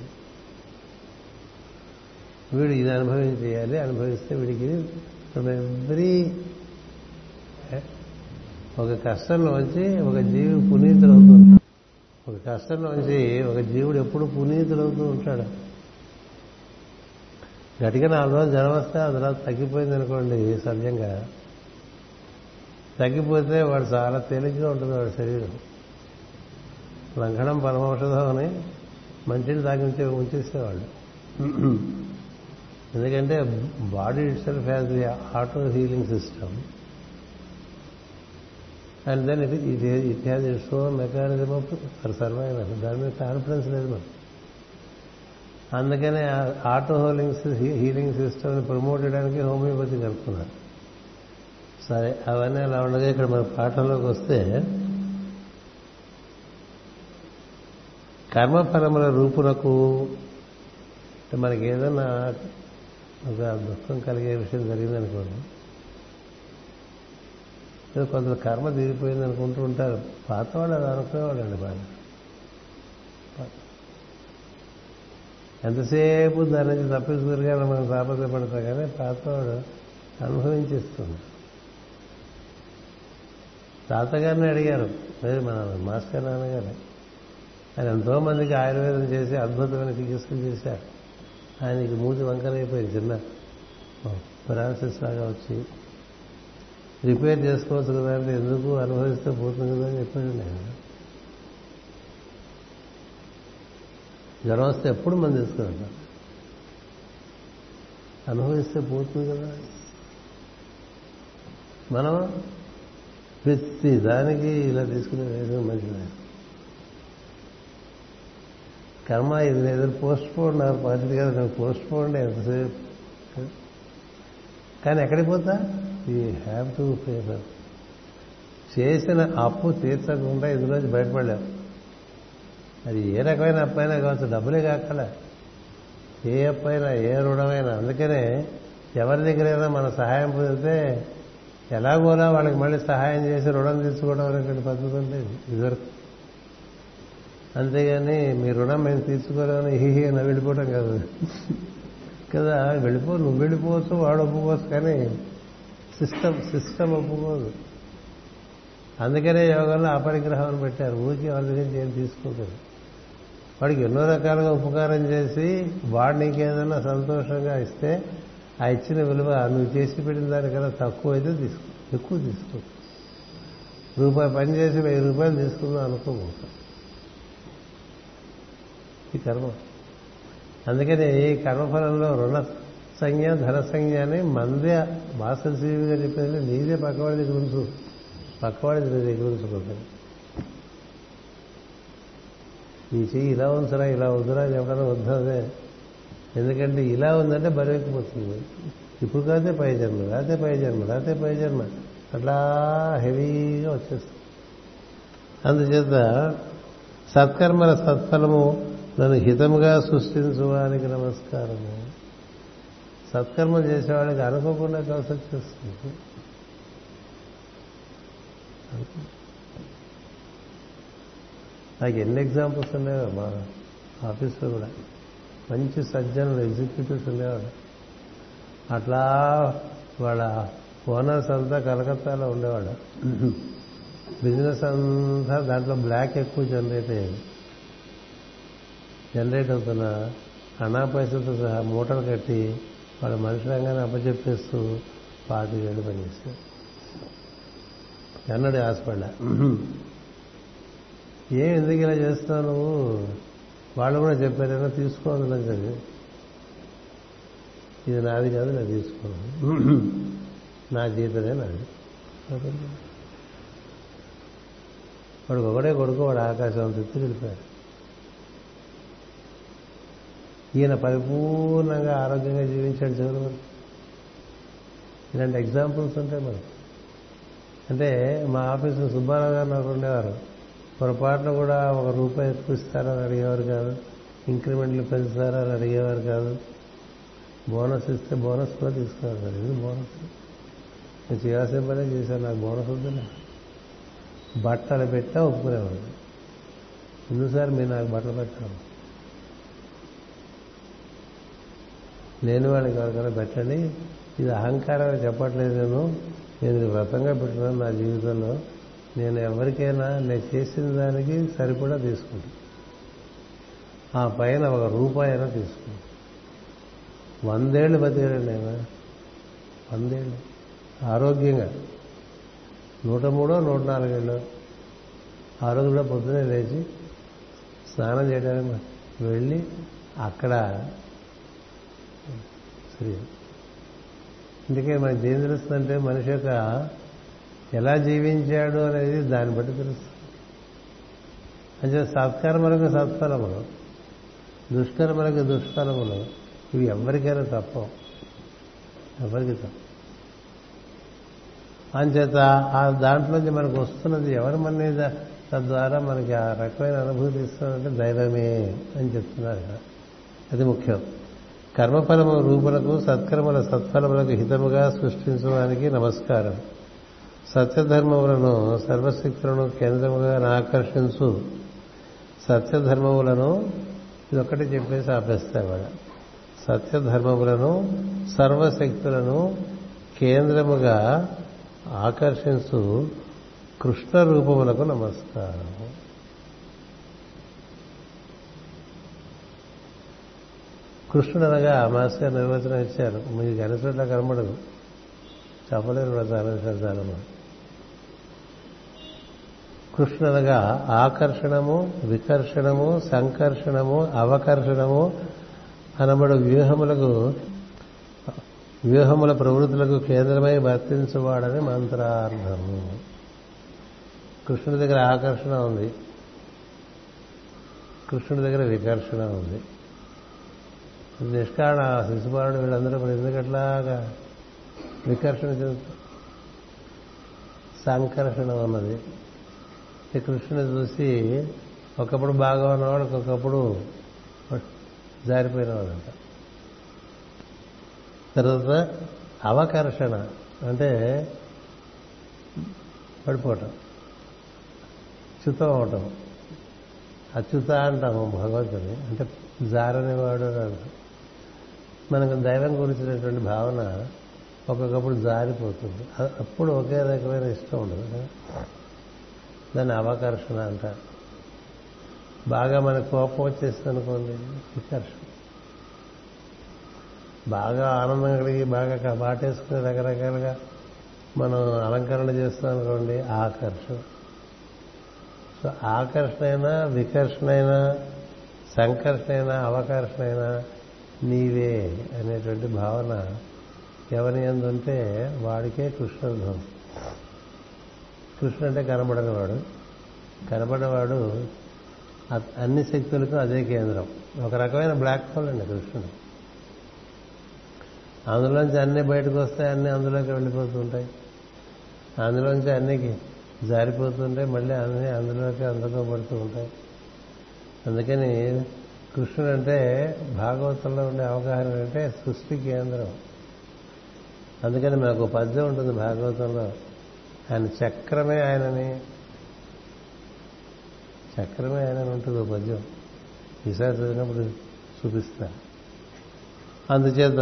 [SPEAKER 1] వీడు ఇది అనుభవించేయాలి అనుభవిస్తే వీడికి ఫ్రమ్ ఎవ్రీ ఒక కష్టంలోంచి ఒక జీవి పునీతుడు అవుతూ ఉంటాడు. ఒక కష్టంలోంచి ఒక జీవుడు ఎప్పుడు పునీతుడు అవుతూ ఉంటాడు. గట్టిగా నాలుగు రోజులు జ్వరం వస్తే ఆ తర్వాత తగ్గిపోయింది అనుకోండి సవ్యంగా తగ్గిపోతే వాడు చాలా తేలిగ్గా ఉంటుంది వాడి శరీరం. లంఘనం పరమౌషధం అని మంచిని తాగించే ఉంచేసేవాళ్ళు. ఎందుకంటే body itself the auto healing system and then it it it has its own mechanism for survival దాని మీద కాన్ఫిడెన్స్ లేదు మనం అందుకనే ఆటో హోలింగ్ హీలింగ్ సిస్టమ్ని ప్రమోట్ చేయడానికి హోమియోపతి కలుపుకున్నారు సరే అవన్నీ అలా ఉండగా ఇక్కడ మన పాఠంలోకి వస్తే కర్మఫలముల రూపునకు అంటే మనకి ఏదైనా ఒక దుఃఖం కలిగే విషయం జరిగిందనుకోండి ఏదో కొంత కర్మ తీరిపోయింది అనుకుంటూ ఉంటారు. పాత వాళ్ళు అది అనుకునేవాళ్ళండి బాగా. ఎంతసేపు దాని నుంచి తప్పించుకురిగానే మనం తాపత్రపడతాం కానీ పాతవాడు అనుభవించేస్తుంది తాతగారిని అడిగారు లేదు మన మాస్టర్ నాన్నగారు. ఆయన ఎంతో మందికి ఆయుర్వేదం చేసి అద్భుతమైన చికిత్సలు చేశారు. ఆయనకి మూతి వంకరైపోయింది చిన్న. పెరాలసిస్ లాగా వచ్చి. రిపేర్ చేసుకోవచ్చు కదా అంటే ఎందుకు అనుభవిస్తే పోతుంది కదా అని చెప్పాడు నేను జ్వరం వస్తే ఎప్పుడు మంది తీసుకున్నాడు అనుభవిస్తే పోతుంది కదా. మనం ప్రతి దానికి ఇలా తీసుకునే వేయడం మంచిది. కర్మ ఇది ఏదో పోస్ట్ పోన్ నాకు పద్ధతి కదా నేను పోస్ట్ పోండి ఎంతసేపు? కానీ ఎక్కడికి పోతా? ఈ హ్యావ్ టు ఫేవర్ చేసిన అప్పు తీర్చకుండా ఇందులోంచి బయటపడలేవు అది ఏ రకమైన అప్పైనా కావచ్చు డబ్బులే కాకల ఏ అప్పైనా ఏ రుణమైనా. అందుకనే ఎవరి దగ్గరైనా మన సహాయం పొందితే ఎలాగోలా వాళ్ళకి మళ్ళీ సహాయం చేసి రుణం తీసుకోవడం అనేటువంటి పద్ధతి ఉండేది ఇదివరకు. అంతేగాని మీ రుణం మేము తీర్చుకోలేమని హిహి అని వెళ్ళిపోవడం కాదు. కదా వెళ్ళిపో నువ్వు వెళ్ళిపోవచ్చు వాడు ఒప్పుకోవచ్చు కానీ సిస్టమ్ సిస్టమ్ ఒప్పుకోదు. అందుకనే యోగంలో అపరిగ్రహం పెట్టారు. ఊరికి వాళ్ళ దగ్గర ఏం తీసుకోకూడదు వాడికి ఎన్నో రకాలుగా ఉపకారం చేసి వాడు నీకేదైనా సంతోషంగా ఇస్తే ఆ ఇచ్చిన విలువ నువ్వు చేసి పెట్టిన దానికన్నా తక్కువ అయితే తీసుకో ఎక్కువ తీసుకో. రూపాయి పని చేసి వెయ్యి రూపాయలు తీసుకుందాం అనుకోకూడదు ఈ కర్మ. అందుకని ఈ కర్మఫలంలో రుణ సంజ్ఞ ధన సంజ్ఞ అని మందే వాసన జీవిగా చెప్పింది. నీదే పక్కవాడి దగ్గర ఉంచు. పక్కవాడి నీ దగ్గర ఉంచుకుంటుంది నీ చెయ్యి ఇలా ఉంచరా ఇలా వద్దురా చెప్పడం వద్దదే ఎందుకంటే ఇలా ఉందంటే బరువెక్కిపోతుంది ఇప్పుడు కాదే పై జన్మ రాతే పై జన్మ రాతే పై జన్మ అట్లా హెవీగా వచ్చేస్తుంది. అందుచేత సత్కర్మల సత్ఫలము నన్ను హితముగా సృష్టించువానికి నమస్కారము. సత్కర్మ చేసేవాడికి అనుకోకుండా కలిసి వచ్చేస్తుంది. నాకు ఎన్ని ఎగ్జాంపుల్స్ ఉన్నాయో మా ఆఫీస్లో కూడా. మంచి సజ్జనులు ఎగ్జిక్యూటివ్స్ ఉండేవాడు. అట్లా వాళ్ళ ఓనర్స్ అంతా కలకత్తాలో ఉండేవాడు. బిజినెస్ అంతా దాంట్లో బ్లాక్ ఎక్కువ జనరేట్ అయ్యేది. జనరేట్ అవుతున్న అనా పైసలతో సహా మూటలు కట్టి వాళ్ళ మనుషులంగానే అప్పచెప్పేస్తూ పాతికేళ్ళు పనిచేస్తారు ఎన్నడూ ఆశపడ్డా ఏం ఎందుకు ఇలా చేస్తున్నావు నువ్వు? వాళ్ళు కూడా చెప్పారైనా తీసుకోవాలని చదివి ఇది నాది కాదు నేను తీసుకోను. నా జీతమే నాది. వాడు ఒకడే కొడుకు వాడు ఆకాశం తిప్పి వెళ్ళిపోయాడు. ఈయన పరిపూర్ణంగా ఆరోగ్యంగా జీవించాడు చివరి వరకు ఇలాంటి ఎగ్జాంపుల్స్ ఉంటాయి మనకి. అంటే మా ఆఫీసులో సుబ్బారావు గారు నాకు ఉండేవారు. పొరపాటున కూడా ఒక రూపాయి ఎక్కువ ఇస్తారని అడిగేవారు కాదు. ఇంక్రిమెంట్లు పెంచుతారని అడిగేవారు కాదు. బోనస్ ఇస్తే బోనస్ కూడా తీసుకున్నారు సార్. ఇది బోనస్? నేను చేయాల్సిన పనే చేశాను. నాకు బోనస్ వద్దులే. బట్టలు పెట్టా ఒప్పుకునేవాడు ఎందుకు మీరు నాకు బట్టలు పెట్టాను లేని వాళ్ళకి ఎవరికైనా పెట్టండి. ఇది అహంకారం చెప్పట్లేదు నేను. నేను ఇది వ్రతంగా పెట్టినాను నా జీవితంలో. నేను ఎవరికైనా నేను చేసిన దానికి సరిపడా తీసుకుంటాను ఆ పైన ఒక రూపాయి అయినా తీసుకుంటాను వందేళ్ళు బతికాడండి ఆయన. వందేళ్ళు. ఆరోగ్యంగా. నూట మూడో నూట నాలుగేళ్ళు. ఆ రోజు కూడా పొద్దునే లేచి స్నానం చేయడానికి వెళ్ళి అక్కడ సరే. అందుకే మనకి ఏం తెలుస్తుందంటే మనిషి యొక్క ఎలా జీవించాడు అనేది దాన్ని బట్టి తెలుస్తుంది అంటే సత్కర్మలకు సత్ఫలములు దుష్కర్మలకు దుష్ఫలములు ఇవి ఎవరికైనా తప్పవు ఎవరికి తప్ప. అంచేత ఆ దాంట్లోంచి మనకు వస్తున్నది ఎవరు మన తద్వారా మనకి ఆ రకమైన అనుభూతి ఇస్తున్నారంటే దైవమే అని చెప్తున్నారు కదా అది ముఖ్యం. కర్మఫలము రూపులకు సత్కర్మల సత్ఫలములకు హితముగా సృష్టించడానికి నమస్కారం. సత్యధర్మములను సర్వశక్తులను కేంద్రముగా ఆకర్షించు సత్యధర్మములను ఇదొక్కటి చెప్పేసి ఆపేస్తావాడు సత్యధర్మములను సర్వశక్తులను కేంద్రముగా ఆకర్షించు కృష్ణ రూపములకు నమస్కారం. కృష్ణుడు అనగా మాస్టర్ నిర్వచనం ఇచ్చారు. మీకు గణసుడిలా కనబడదు చెప్పలేరు కూడా చాలా చాలా కృష్ణుడు అనగా ఆకర్షణము వికర్షణము సంకర్షణము అవకర్షణము అనబడు వ్యూహములకు వ్యూహముల ప్రవృత్తులకు కేంద్రమై వర్తించువాడని మంత్రార్థము. కృష్ణుడి దగ్గర ఆకర్షణ ఉంది. కృష్ణుడి దగ్గర వికర్షణ ఉంది. నిష్కారణ శిశుపాలుడు వీళ్ళందరూ మరి ఎందుకట్లాగా వికర్షణ చెందుతారు? సంకర్షణ ఉన్నది. ఈ కృష్ణుని చూసి ఒకప్పుడు బాగా ఉన్నవాడు ఒక్కొక్కప్పుడు జారిపోయినవాడంట. తర్వాత అవకర్షణ అంటే పడిపోవటం చ్యుతం అవటం. అచ్యుత అంటాము భగవంతుని అంటే జారనేవాడు అని అంటాం. మనకు దైవం గురించినటువంటి భావన ఒక్కొక్కప్పుడు జారిపోతుంది. అప్పుడు ఒకే రకమైన ఇష్టం ఉండదు. దాన్ని అవకర్షణ అంటారు. బాగా మనకు కోపం వచ్చేసింది అనుకోండి వికర్షణ. బాగా ఆనందం కలిగి బాగా బాటేసుకుని రకరకాలుగా మనం అలంకరణ చేస్తున్నాం అనుకోండి ఆకర్షణ. సో ఆకర్షణ అయినా వికర్షణ అయినా సంకర్షణ అయినా అవకర్షణ అయినా నీవే అనేటువంటి భావన ఎవరి ఎందుంటే వాడికే కృష్ణుడు కృష్ణుడు అంటే కనబడనివాడు. కనబడేవాడు అన్ని శక్తులకు అదే కేంద్రం. ఒక రకమైన బ్లాక్ హోల్ అండి కృష్ణుడు. అందులోంచి అన్ని బయటకు వస్తాయి అన్ని అందులోకి వెళ్ళిపోతుంటాయి అందులోంచి అన్నికి జారిపోతుంటాయి మళ్ళీ అన్ని అందులోకి అందుకోబడుతూ ఉంటాయి. అందుకని కృష్ణుడు అంటే భాగవతంలో ఉండే అవగాహన అంటే సృష్టి కేంద్రం. అందుకని మనకు పద్యం ఉంటుంది భాగవతంలో. ఆయన చక్రమే ఆయనని చక్రమే ఆయన ఉంటుంది ఓ పద్యం? ఈసారి చదివినప్పుడు చూపిస్తా. అందుచేత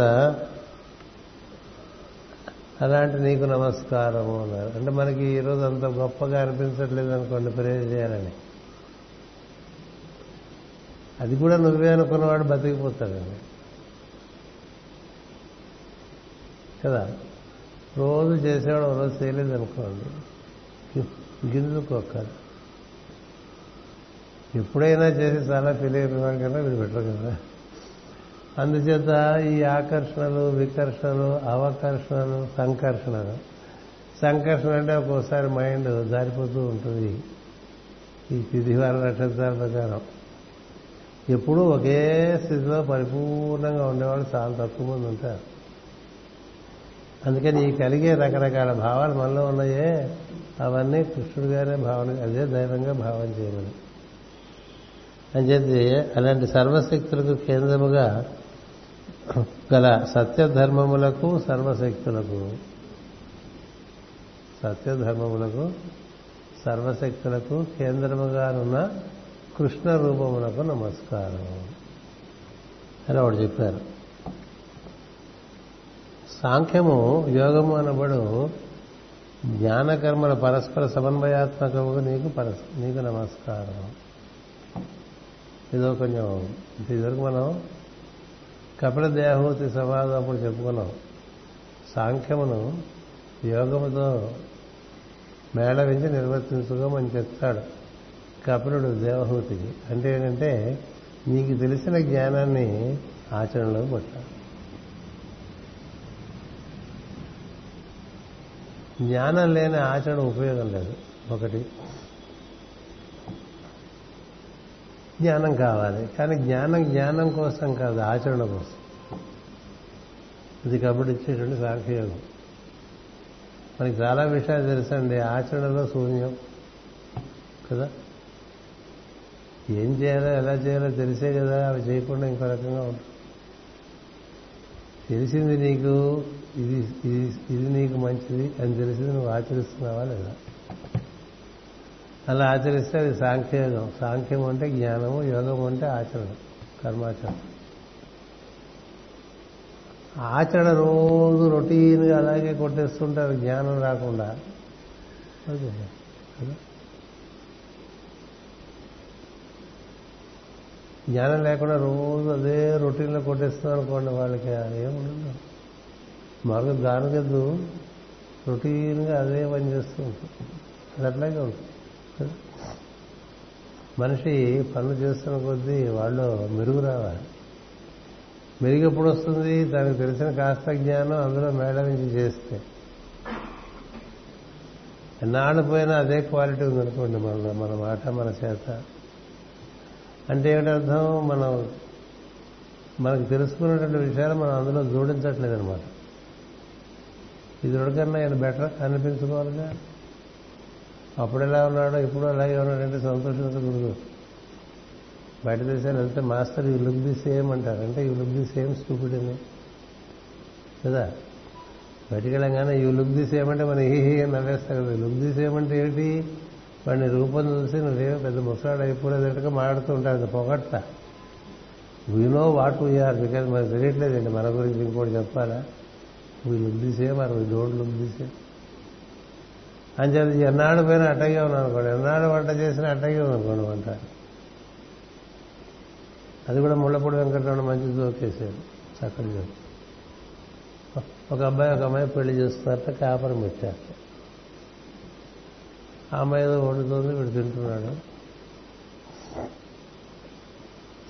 [SPEAKER 1] అలాంటి నీకు నమస్కారము అన్నారు. అంటే మనకి ఈరోజు అంత గొప్పగా అనిపించట్లేదు అనుకోండి ప్రేర్ చేయాలని. అది కూడా నువ్వే అనుకున్నవాడు బతికిపోతాడండి. కదా? రోజు చేసేవాడు రోజు చేయలేదు అనుకోండి. గింజుకోకాలి ఎప్పుడైనా చేసి చాలా తెలియని వాడి కన్నా వీడు పెట్టరు కదా. అందుచేత ఈ ఆకర్షణలు వికర్షణలు అవకర్షణలు సంకర్షణలు సంకర్షణ అంటే ఒక్కోసారి మైండ్ జారిపోతూ ఉంటుంది. ఈ తిథివార నక్షత్రాల ప్రకారం. ఎప్పుడూ ఒకే స్థితిలో పరిపూర్ణంగా ఉండేవాళ్ళు చాలా తక్కువ మంది ఉంటారు. అందుకని ఈ కలిగే రకరకాల భావాలు మనలో ఉన్నాయే. అవన్నీ కృష్ణుడు గారే భావన అదే దైవంగా భావన చేయమని. అని చెప్పి అలాంటి సర్వశక్తులకు కేంద్రముగా గల సత్యధర్మములకు సర్వశక్తులకు సత్యధర్మములకు సర్వశక్తులకు కేంద్రముగానున్న కృష్ణ రూపములకు నమస్కారం. అని ఒకటి చెప్పారు. సాంఖ్యము యోగము అనబడు జ్ఞానకర్మల పరస్పర సమన్వయాత్మకముగా నీకు పరస్ నీకు నమస్కారం. ఇదో కొంచెం ఇదివరకు మనం కపిల దేహూతి సమాధం అప్పుడు చెప్పుకున్నాం. సాంఖ్యమును యోగముతో మేళవించి నిర్వర్తించుకోమని చెప్తాడు కపిలుడు దేవహూతికి. అంటే ఏంటంటే నీకు తెలిసిన జ్ఞానాన్ని ఆచరణలో పెట్టాలి జ్ఞానం లేని ఆచరణ ఉపయోగం లేదు. ఒకటి. జ్ఞానం కావాలి. కానీ జ్ఞానం జ్ఞానం కోసం కాదు ఆచరణ కోసం. ఇది కబుర్లు ఇచ్చేటువంటి సాంఖ్యయోగం మనకి చాలా విషయాలు తెలుసండి ఆచరణలో శూన్యం. కదా? ఏం చేయాలో ఎలా చేయాలో తెలిసే కదా అవి చేయకుండా ఇంకో రకంగా ఉంటుంది తెలిసింది నీకు ఇది ఇది ఇది నీకు మంచిది అని తెలిసి నువ్వు ఆచరిస్తున్నావా లేదా? అలా ఆచరిస్తే అది సాంఖ్యయోగం. సాంఖ్యం అంటే జ్ఞానము యోగం అంటే ఆచరణ కర్మాచరణ. ఆచరణ రోజు రొటీన్గా అలాగే కొట్టేస్తుంటారు జ్ఞానం రాకుండా. జ్ఞానం లేకుండా రోజు అదే రొటీన్లో కొట్టేస్తున్నారు అనుకోండి వాళ్ళకి ఏముండదు. మరొక దానగద్దు రొటీన్గా అదే పని చేస్తూ ఉంటుంది అది అట్లాగే ఉంటుంది. మనిషి పనులు చేస్తున్న కొద్దీ వాళ్ళు మెరుగు రావాలి. మెరుగు ఎప్పుడు వస్తుంది? దానికి తెలిసిన కాస్త జ్ఞానం అందులో మేడ నుంచి చేస్తే. ఎన్నాళ్ళు పోయినా అదే క్వాలిటీ ఉందనుకోండి మన మన మాట మన చేత. అంటే ఏమిటి అర్థం? మనం మనకు తెలుసుకున్నటువంటి విషయాలు మనం అందులో జోడించట్లేదనమాట ఇతరుడికన్నా ఇది ఆయన బెటర్ అనిపించుకోవాలిగా. అప్పుడు ఎలా ఉన్నాడో ఇప్పుడు అలాగే ఉన్నాడంటే సంతోషించకూడదు బయట దేశాలు వెళ్తే master you look the same అంటారు. అంటే you look the same stupid అని. కదా? బయటికి వెళ్ళంగానే యూ లుక్ ది సేమ్ అంటే మనం హీ అని నవ్వేస్తాం కదా. లుక్ ది సేమ్ అంటే ఏంటి? వాడిని రూపం చూసి నువ్వేమో పెద్ద ముసలాడు అయిపోలేదట్టుగా మాట్లాడుతూ ఉంటాడు పొగట్ట we know what we are because మనకు తెలియట్లేదండి. మన గురించి ఇంకోటి చెప్పాలా? We look the same or we don't look the same అని చెప్పి ఎన్నాడు పోయినా అట్టగే ఉన్నాను అనుకోండి ఎన్నాడు వంట చేసినా అట్టగే ఉందనుకోండి వంట. అది కూడా ముళ్ళపూడి వెంకటరమణ మంచి జోకేశారు చక్కటి జోక్ ఒక అబ్బాయి ఒక అమ్మాయి పెళ్ళి చేస్తున్నారట కాపరం పెట్టారు ఆ అమ్మాయి ఏదో వండుతుంది వీడు తింటున్నాడు.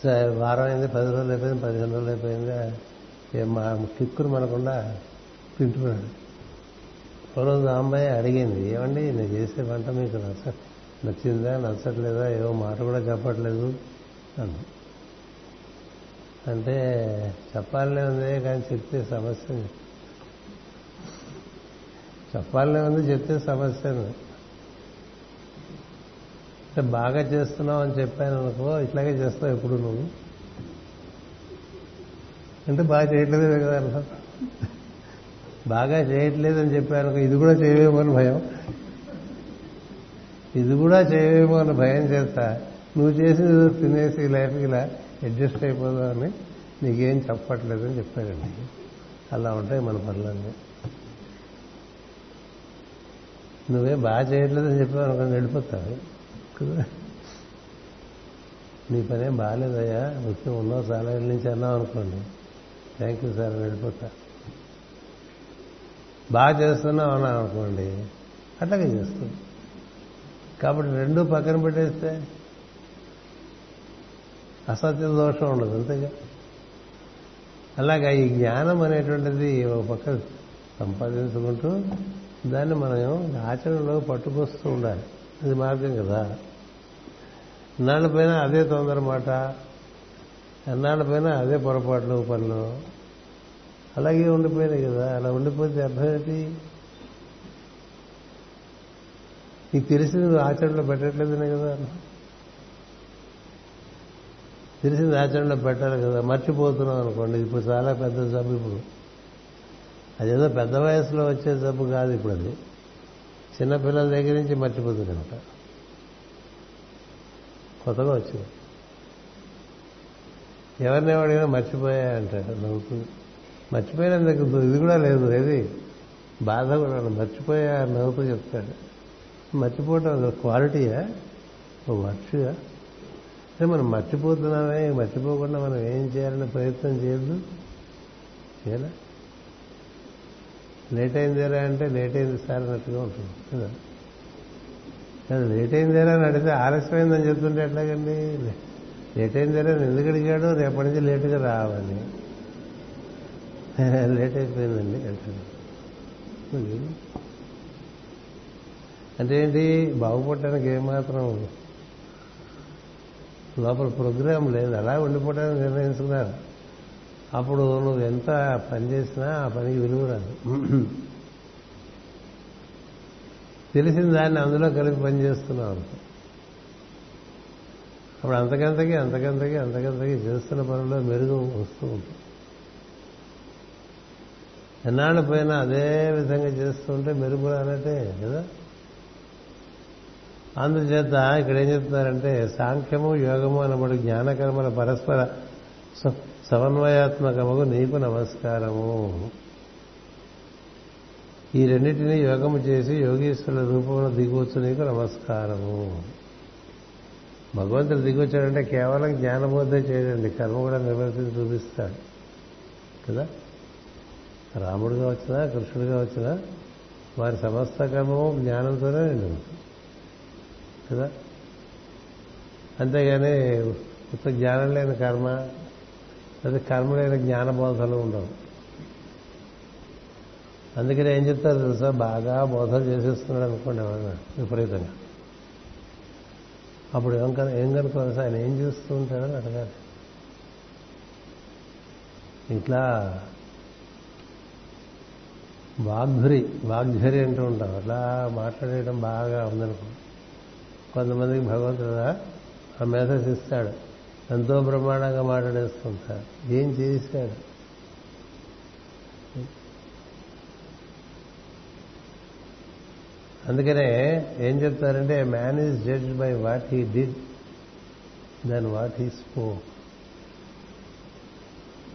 [SPEAKER 1] సరే వారం అయింది పది రోజులు అయిపోయింది పదిహేను రోజులు అయిపోయింది. మా కిక్కురు మనకుండా తింటున్నాడు. ఒకరోజు ఆ అమ్మాయి అడిగింది ఏమండి నేను చేసే వంట మీకు నచ్చ నచ్చిందా నచ్చట్లేదా? ఏవో మాట కూడా చెప్పట్లేదు. అన్న అంటే చెప్పాలనే ఉంది కానీ చెప్తే సమస్య చెప్పాలనే ఉంది చెప్తే సమస్య అంటే బాగా చేస్తున్నావు అని చెప్పాను అనుకో ఇట్లాగే చేస్తావు ఎప్పుడు నువ్వు? అంటే బాగా చేయట్లేదే కదా అర్థం బాగా చేయట్లేదని చెప్పాను ఇది కూడా చేయవేమో అని భయం. ఇది కూడా చేయవేమో అని భయం చేస్తా నువ్వు చేసింది తినేసి లైఫ్ ఇలా అడ్జస్ట్ అయిపోదామని నీకేం చెప్పట్లేదని చెప్పారండి. చెప్పాడండి అలా ఉంటాయి మన పనులన్నీ. నువ్వేం బాగా చేయట్లేదని చెప్పావు అనుకుని వెళ్ళిపోతావు. కదా? నీ పనే బాగాలేదయ్యా ముఖ్యం ఉన్నావు చాలా ఏళ్ళ నుంచి అన్నావు అనుకోండి థ్యాంక్ యూ సార్ వెళ్ళిపోతా. బాగా చేస్తున్నావు అన్నాను అనుకోండి అట్లాగే చేస్తుంది. కాబట్టి రెండు పక్కన పెట్టేస్తే అసత్య దోషం ఉండదు అంతేగా? అలాగా ఈ జ్ఞానం అనేటువంటిది ఒక పక్క సంపాదించుకుంటూ దాన్ని మనం ఆచరణలో పట్టుకొస్తూ ఉండాలి. అది మార్గం కదా. ఎన్నాళ్ళపైన అదే తొందర మాట ఎన్నాళ్ళ పైన అదే పొరపాట్లు పనులు. అలాగే ఉండిపోయినాయి కదా అలా ఉండిపోతే అర్థమేంటి? నీకు తెలిసింది నువ్వు ఆచరణలో పెట్టట్లేదనే కదా తెలిసింది ఆచరణలో పెట్టాలి కదా మర్చిపోతున్నాం అనుకోండి ఇప్పుడు చాలా పెద్ద జబ్బు ఇప్పుడు. అదేదో పెద్ద వయసులో వచ్చే జబ్బు కాదు ఇప్పుడు అది. చిన్నపిల్లల దగ్గర నుంచి మర్చిపోతుందంట కొత్తగా వచ్చింది. ఎవరిని అడిగినా మర్చిపోయా అంటాడు నవ్వుతుంది మర్చిపోయినందుకు ఇది కూడా లేదు ఏది? బాధ కూడా మర్చిపోయా నవ్వుతూ చెప్తాడు. మర్చిపోవటం అది క్వాలిటీయా? ఓ వర్షగా అంటే మనం మర్చిపోతున్నామే మర్చిపోకుండా మనం ఏం చేయాలని ప్రయత్నం చేయొద్దు. చేయాలా లేట్ అయిందేరా అంటే లేట్ అయింది సార్ అన్నట్టుగా ఉంటుంది కదా? కానీ లేట్ అయిందేరా అని అడిగితే ఆలస్యమైందని చెప్తుంటే ఎట్లాగండి? లేట్ అయిందేరా అని ఎందుకు అడిగాడు? రేపటి నుంచి లేటుగా రావాలి లేట్ అయిపోయిందండి అంటాడు అంటే ఏంటి? బాగుపడటానికి ఏమాత్రం లోపల ప్రోగ్రాం లేదు. అలా ఉండిపోవడానికి నిర్ణయించుకున్నారు. అప్పుడు నువ్వు ఎంత పని చేసినా ఆ పనికి విలువ రాదు. తెలిసిన దాన్ని అందులో కలిపి పనిచేస్తున్నావు అప్పుడు అంతకంతకి అంతకంతకి అంతకంతకి చేస్తున్న పనిలో మెరుగు వస్తూ ఉంటుంది. ఎన్నాళ్ళు పోయినా అదే విధంగా చేస్తుంటే మెరుపు రానట్టే కదా? అందుచేత ఇక్కడ ఏం చెప్తున్నారంటే సాంఖ్యము యోగము అనబడి జ్ఞానకర్మల పరస్పర స- సమన్వయాత్మకముకు నీకు నమస్కారము. ఈ రెండింటినీ యోగము చేసి యోగీశ్వరుల రూపంలో దిగవచ్చు నీకు నమస్కారము. భగవంతుడు దిగొచ్చాడంటే కేవలం జ్ఞానబోధ చేయడండి కర్మ కూడా నిర్వర్తించి చూపిస్తాడు. కదా? రాముడు వచ్చినా కృష్ణుడిగా వచ్చినా వారి సమస్త కర్మము జ్ఞానంతోనే నిండి కదా? అంతేగాని ఉత్త జ్ఞానం లేని కర్మ లేదా కర్మ లేని జ్ఞానబోధలు ఉండవు. అందుకని ఏం చెప్తారు తెలుసా? బాగా బోధలు చేసేస్తున్నాడు అనుకోండి ఎవరైనా విపరీతంగా. అప్పుడు ఏం కను ఏం కనుకోవాలి ఆయన ఏం చేస్తూ ఉంటాడని అడగాలి. ఇట్లా వాగ్ధురి వాగ్ధురి అంటూ ఉంటాం. అట్లా మాట్లాడేయడం బాగా ఉందనుకో కొంతమందికి భగవంతుడు ఆ మెసేజ్ ఇస్తాడు. ఎంతో బ్రహ్మాండంగా మాట్లాడేస్తుంటాడు. ఏం చేశాడు అందుకనే ఏం చెప్తారంటే man is judged by what he did then what he spoke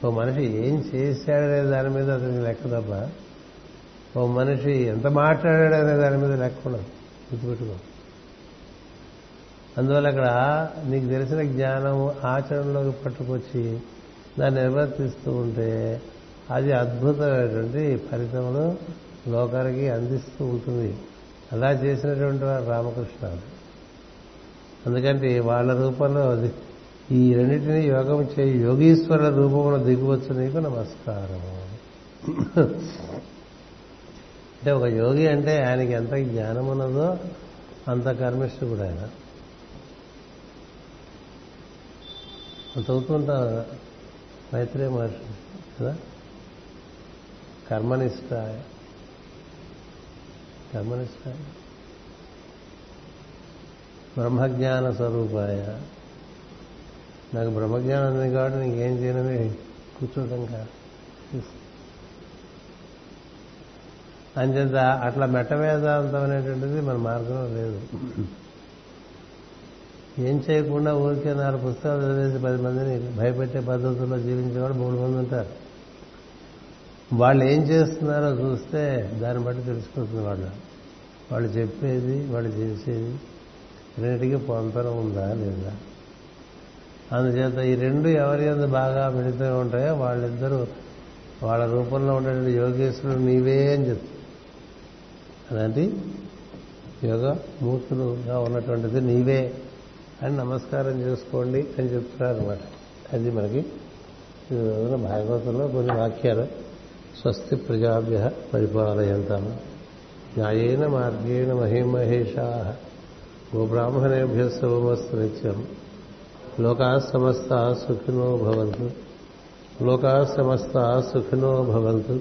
[SPEAKER 1] ఓ మనిషి ఏం చేశాడనే దాని మీద అతనికి లెక్క తప్ప ఓ మనిషి ఎంత మాట్లాడాడనే దాని మీద లెక్క గుర్తుపెట్టుకో. అందువల్ల అక్కడ నీకు తెలిసిన జ్ఞానం ఆచరణలోకి పట్టుకొచ్చి దాన్ని నిర్వర్తిస్తూ ఉంటే అది అద్భుతమైనటువంటి ఫలితములు లోకానికి అందిస్తూ ఉంటుంది. అలా చేసినటువంటి వారు రామకృష్ణ. అందుకంటే వాళ్ళ రూపంలో అది ఈ రెండింటిని యోగం చేయి. యోగీశ్వరుల రూపంలో దిగువచ్చు నీకు నమస్కారం అంటే ఒక యోగి అంటే ఆయనకి ఎంత జ్ఞానం ఉన్నదో అంత కర్మిష్ఠుడు ఆయన. అంత మైత్రే మహర్షి కదా? కర్మనిష్ట కర్మనిష్ట బ్రహ్మజ్ఞాన స్వరూపాయ. నాకు బ్రహ్మజ్ఞానం ఉంది కాబట్టి నీకేం చేయనని కూర్చోటం కాదు. అంచేత అట్లా మెట్ట వేదాంతం అనేటువంటిది మన మార్గంలో లేదు. ఏం చేయకుండా ఊరికే నాలుగు పుస్తకాలు చదివేసి పది మందిని భయపెట్టే పద్ధతుల్లో జీవించేవాడు మూడు మంది ఉంటారు. వాళ్ళు ఏం చేస్తున్నారో చూస్తే దాన్ని బట్టి తెలిసిపోతుంది వాళ్ళు. వాళ్ళు చెప్పేది వాళ్ళు చేసేది రెండింటికి పొంతరం ఉందా లేదా? అందుచేత ఈ రెండు ఎవరి ఎందు బాగా మిళితం ఉంటాయో వాళ్ళిద్దరూ వాళ్ళ రూపంలో ఉండేటువంటి యోగేశ్వరుడు నీవే అని చెప్తారు. అలాంటి యోగ మూర్తులుగా ఉన్నటువంటిది నీవే అని నమస్కారం చేసుకోండి అని చెప్తున్నారు అనమాట అది మనకి ఈ రోజున భాగవతంలో కొన్ని వాక్యాలు స్వస్తి ప్రజాభ్య పరిపాలయంతాము న్యాయేన మార్గేణ మహిమహేషా గోబ్రాహ్మణేభ్య శుభమస్తు నిత్యం. లోకా సమస్త సుఖినో భవంతు. లోకా సమస్త సుఖినో భవంతు.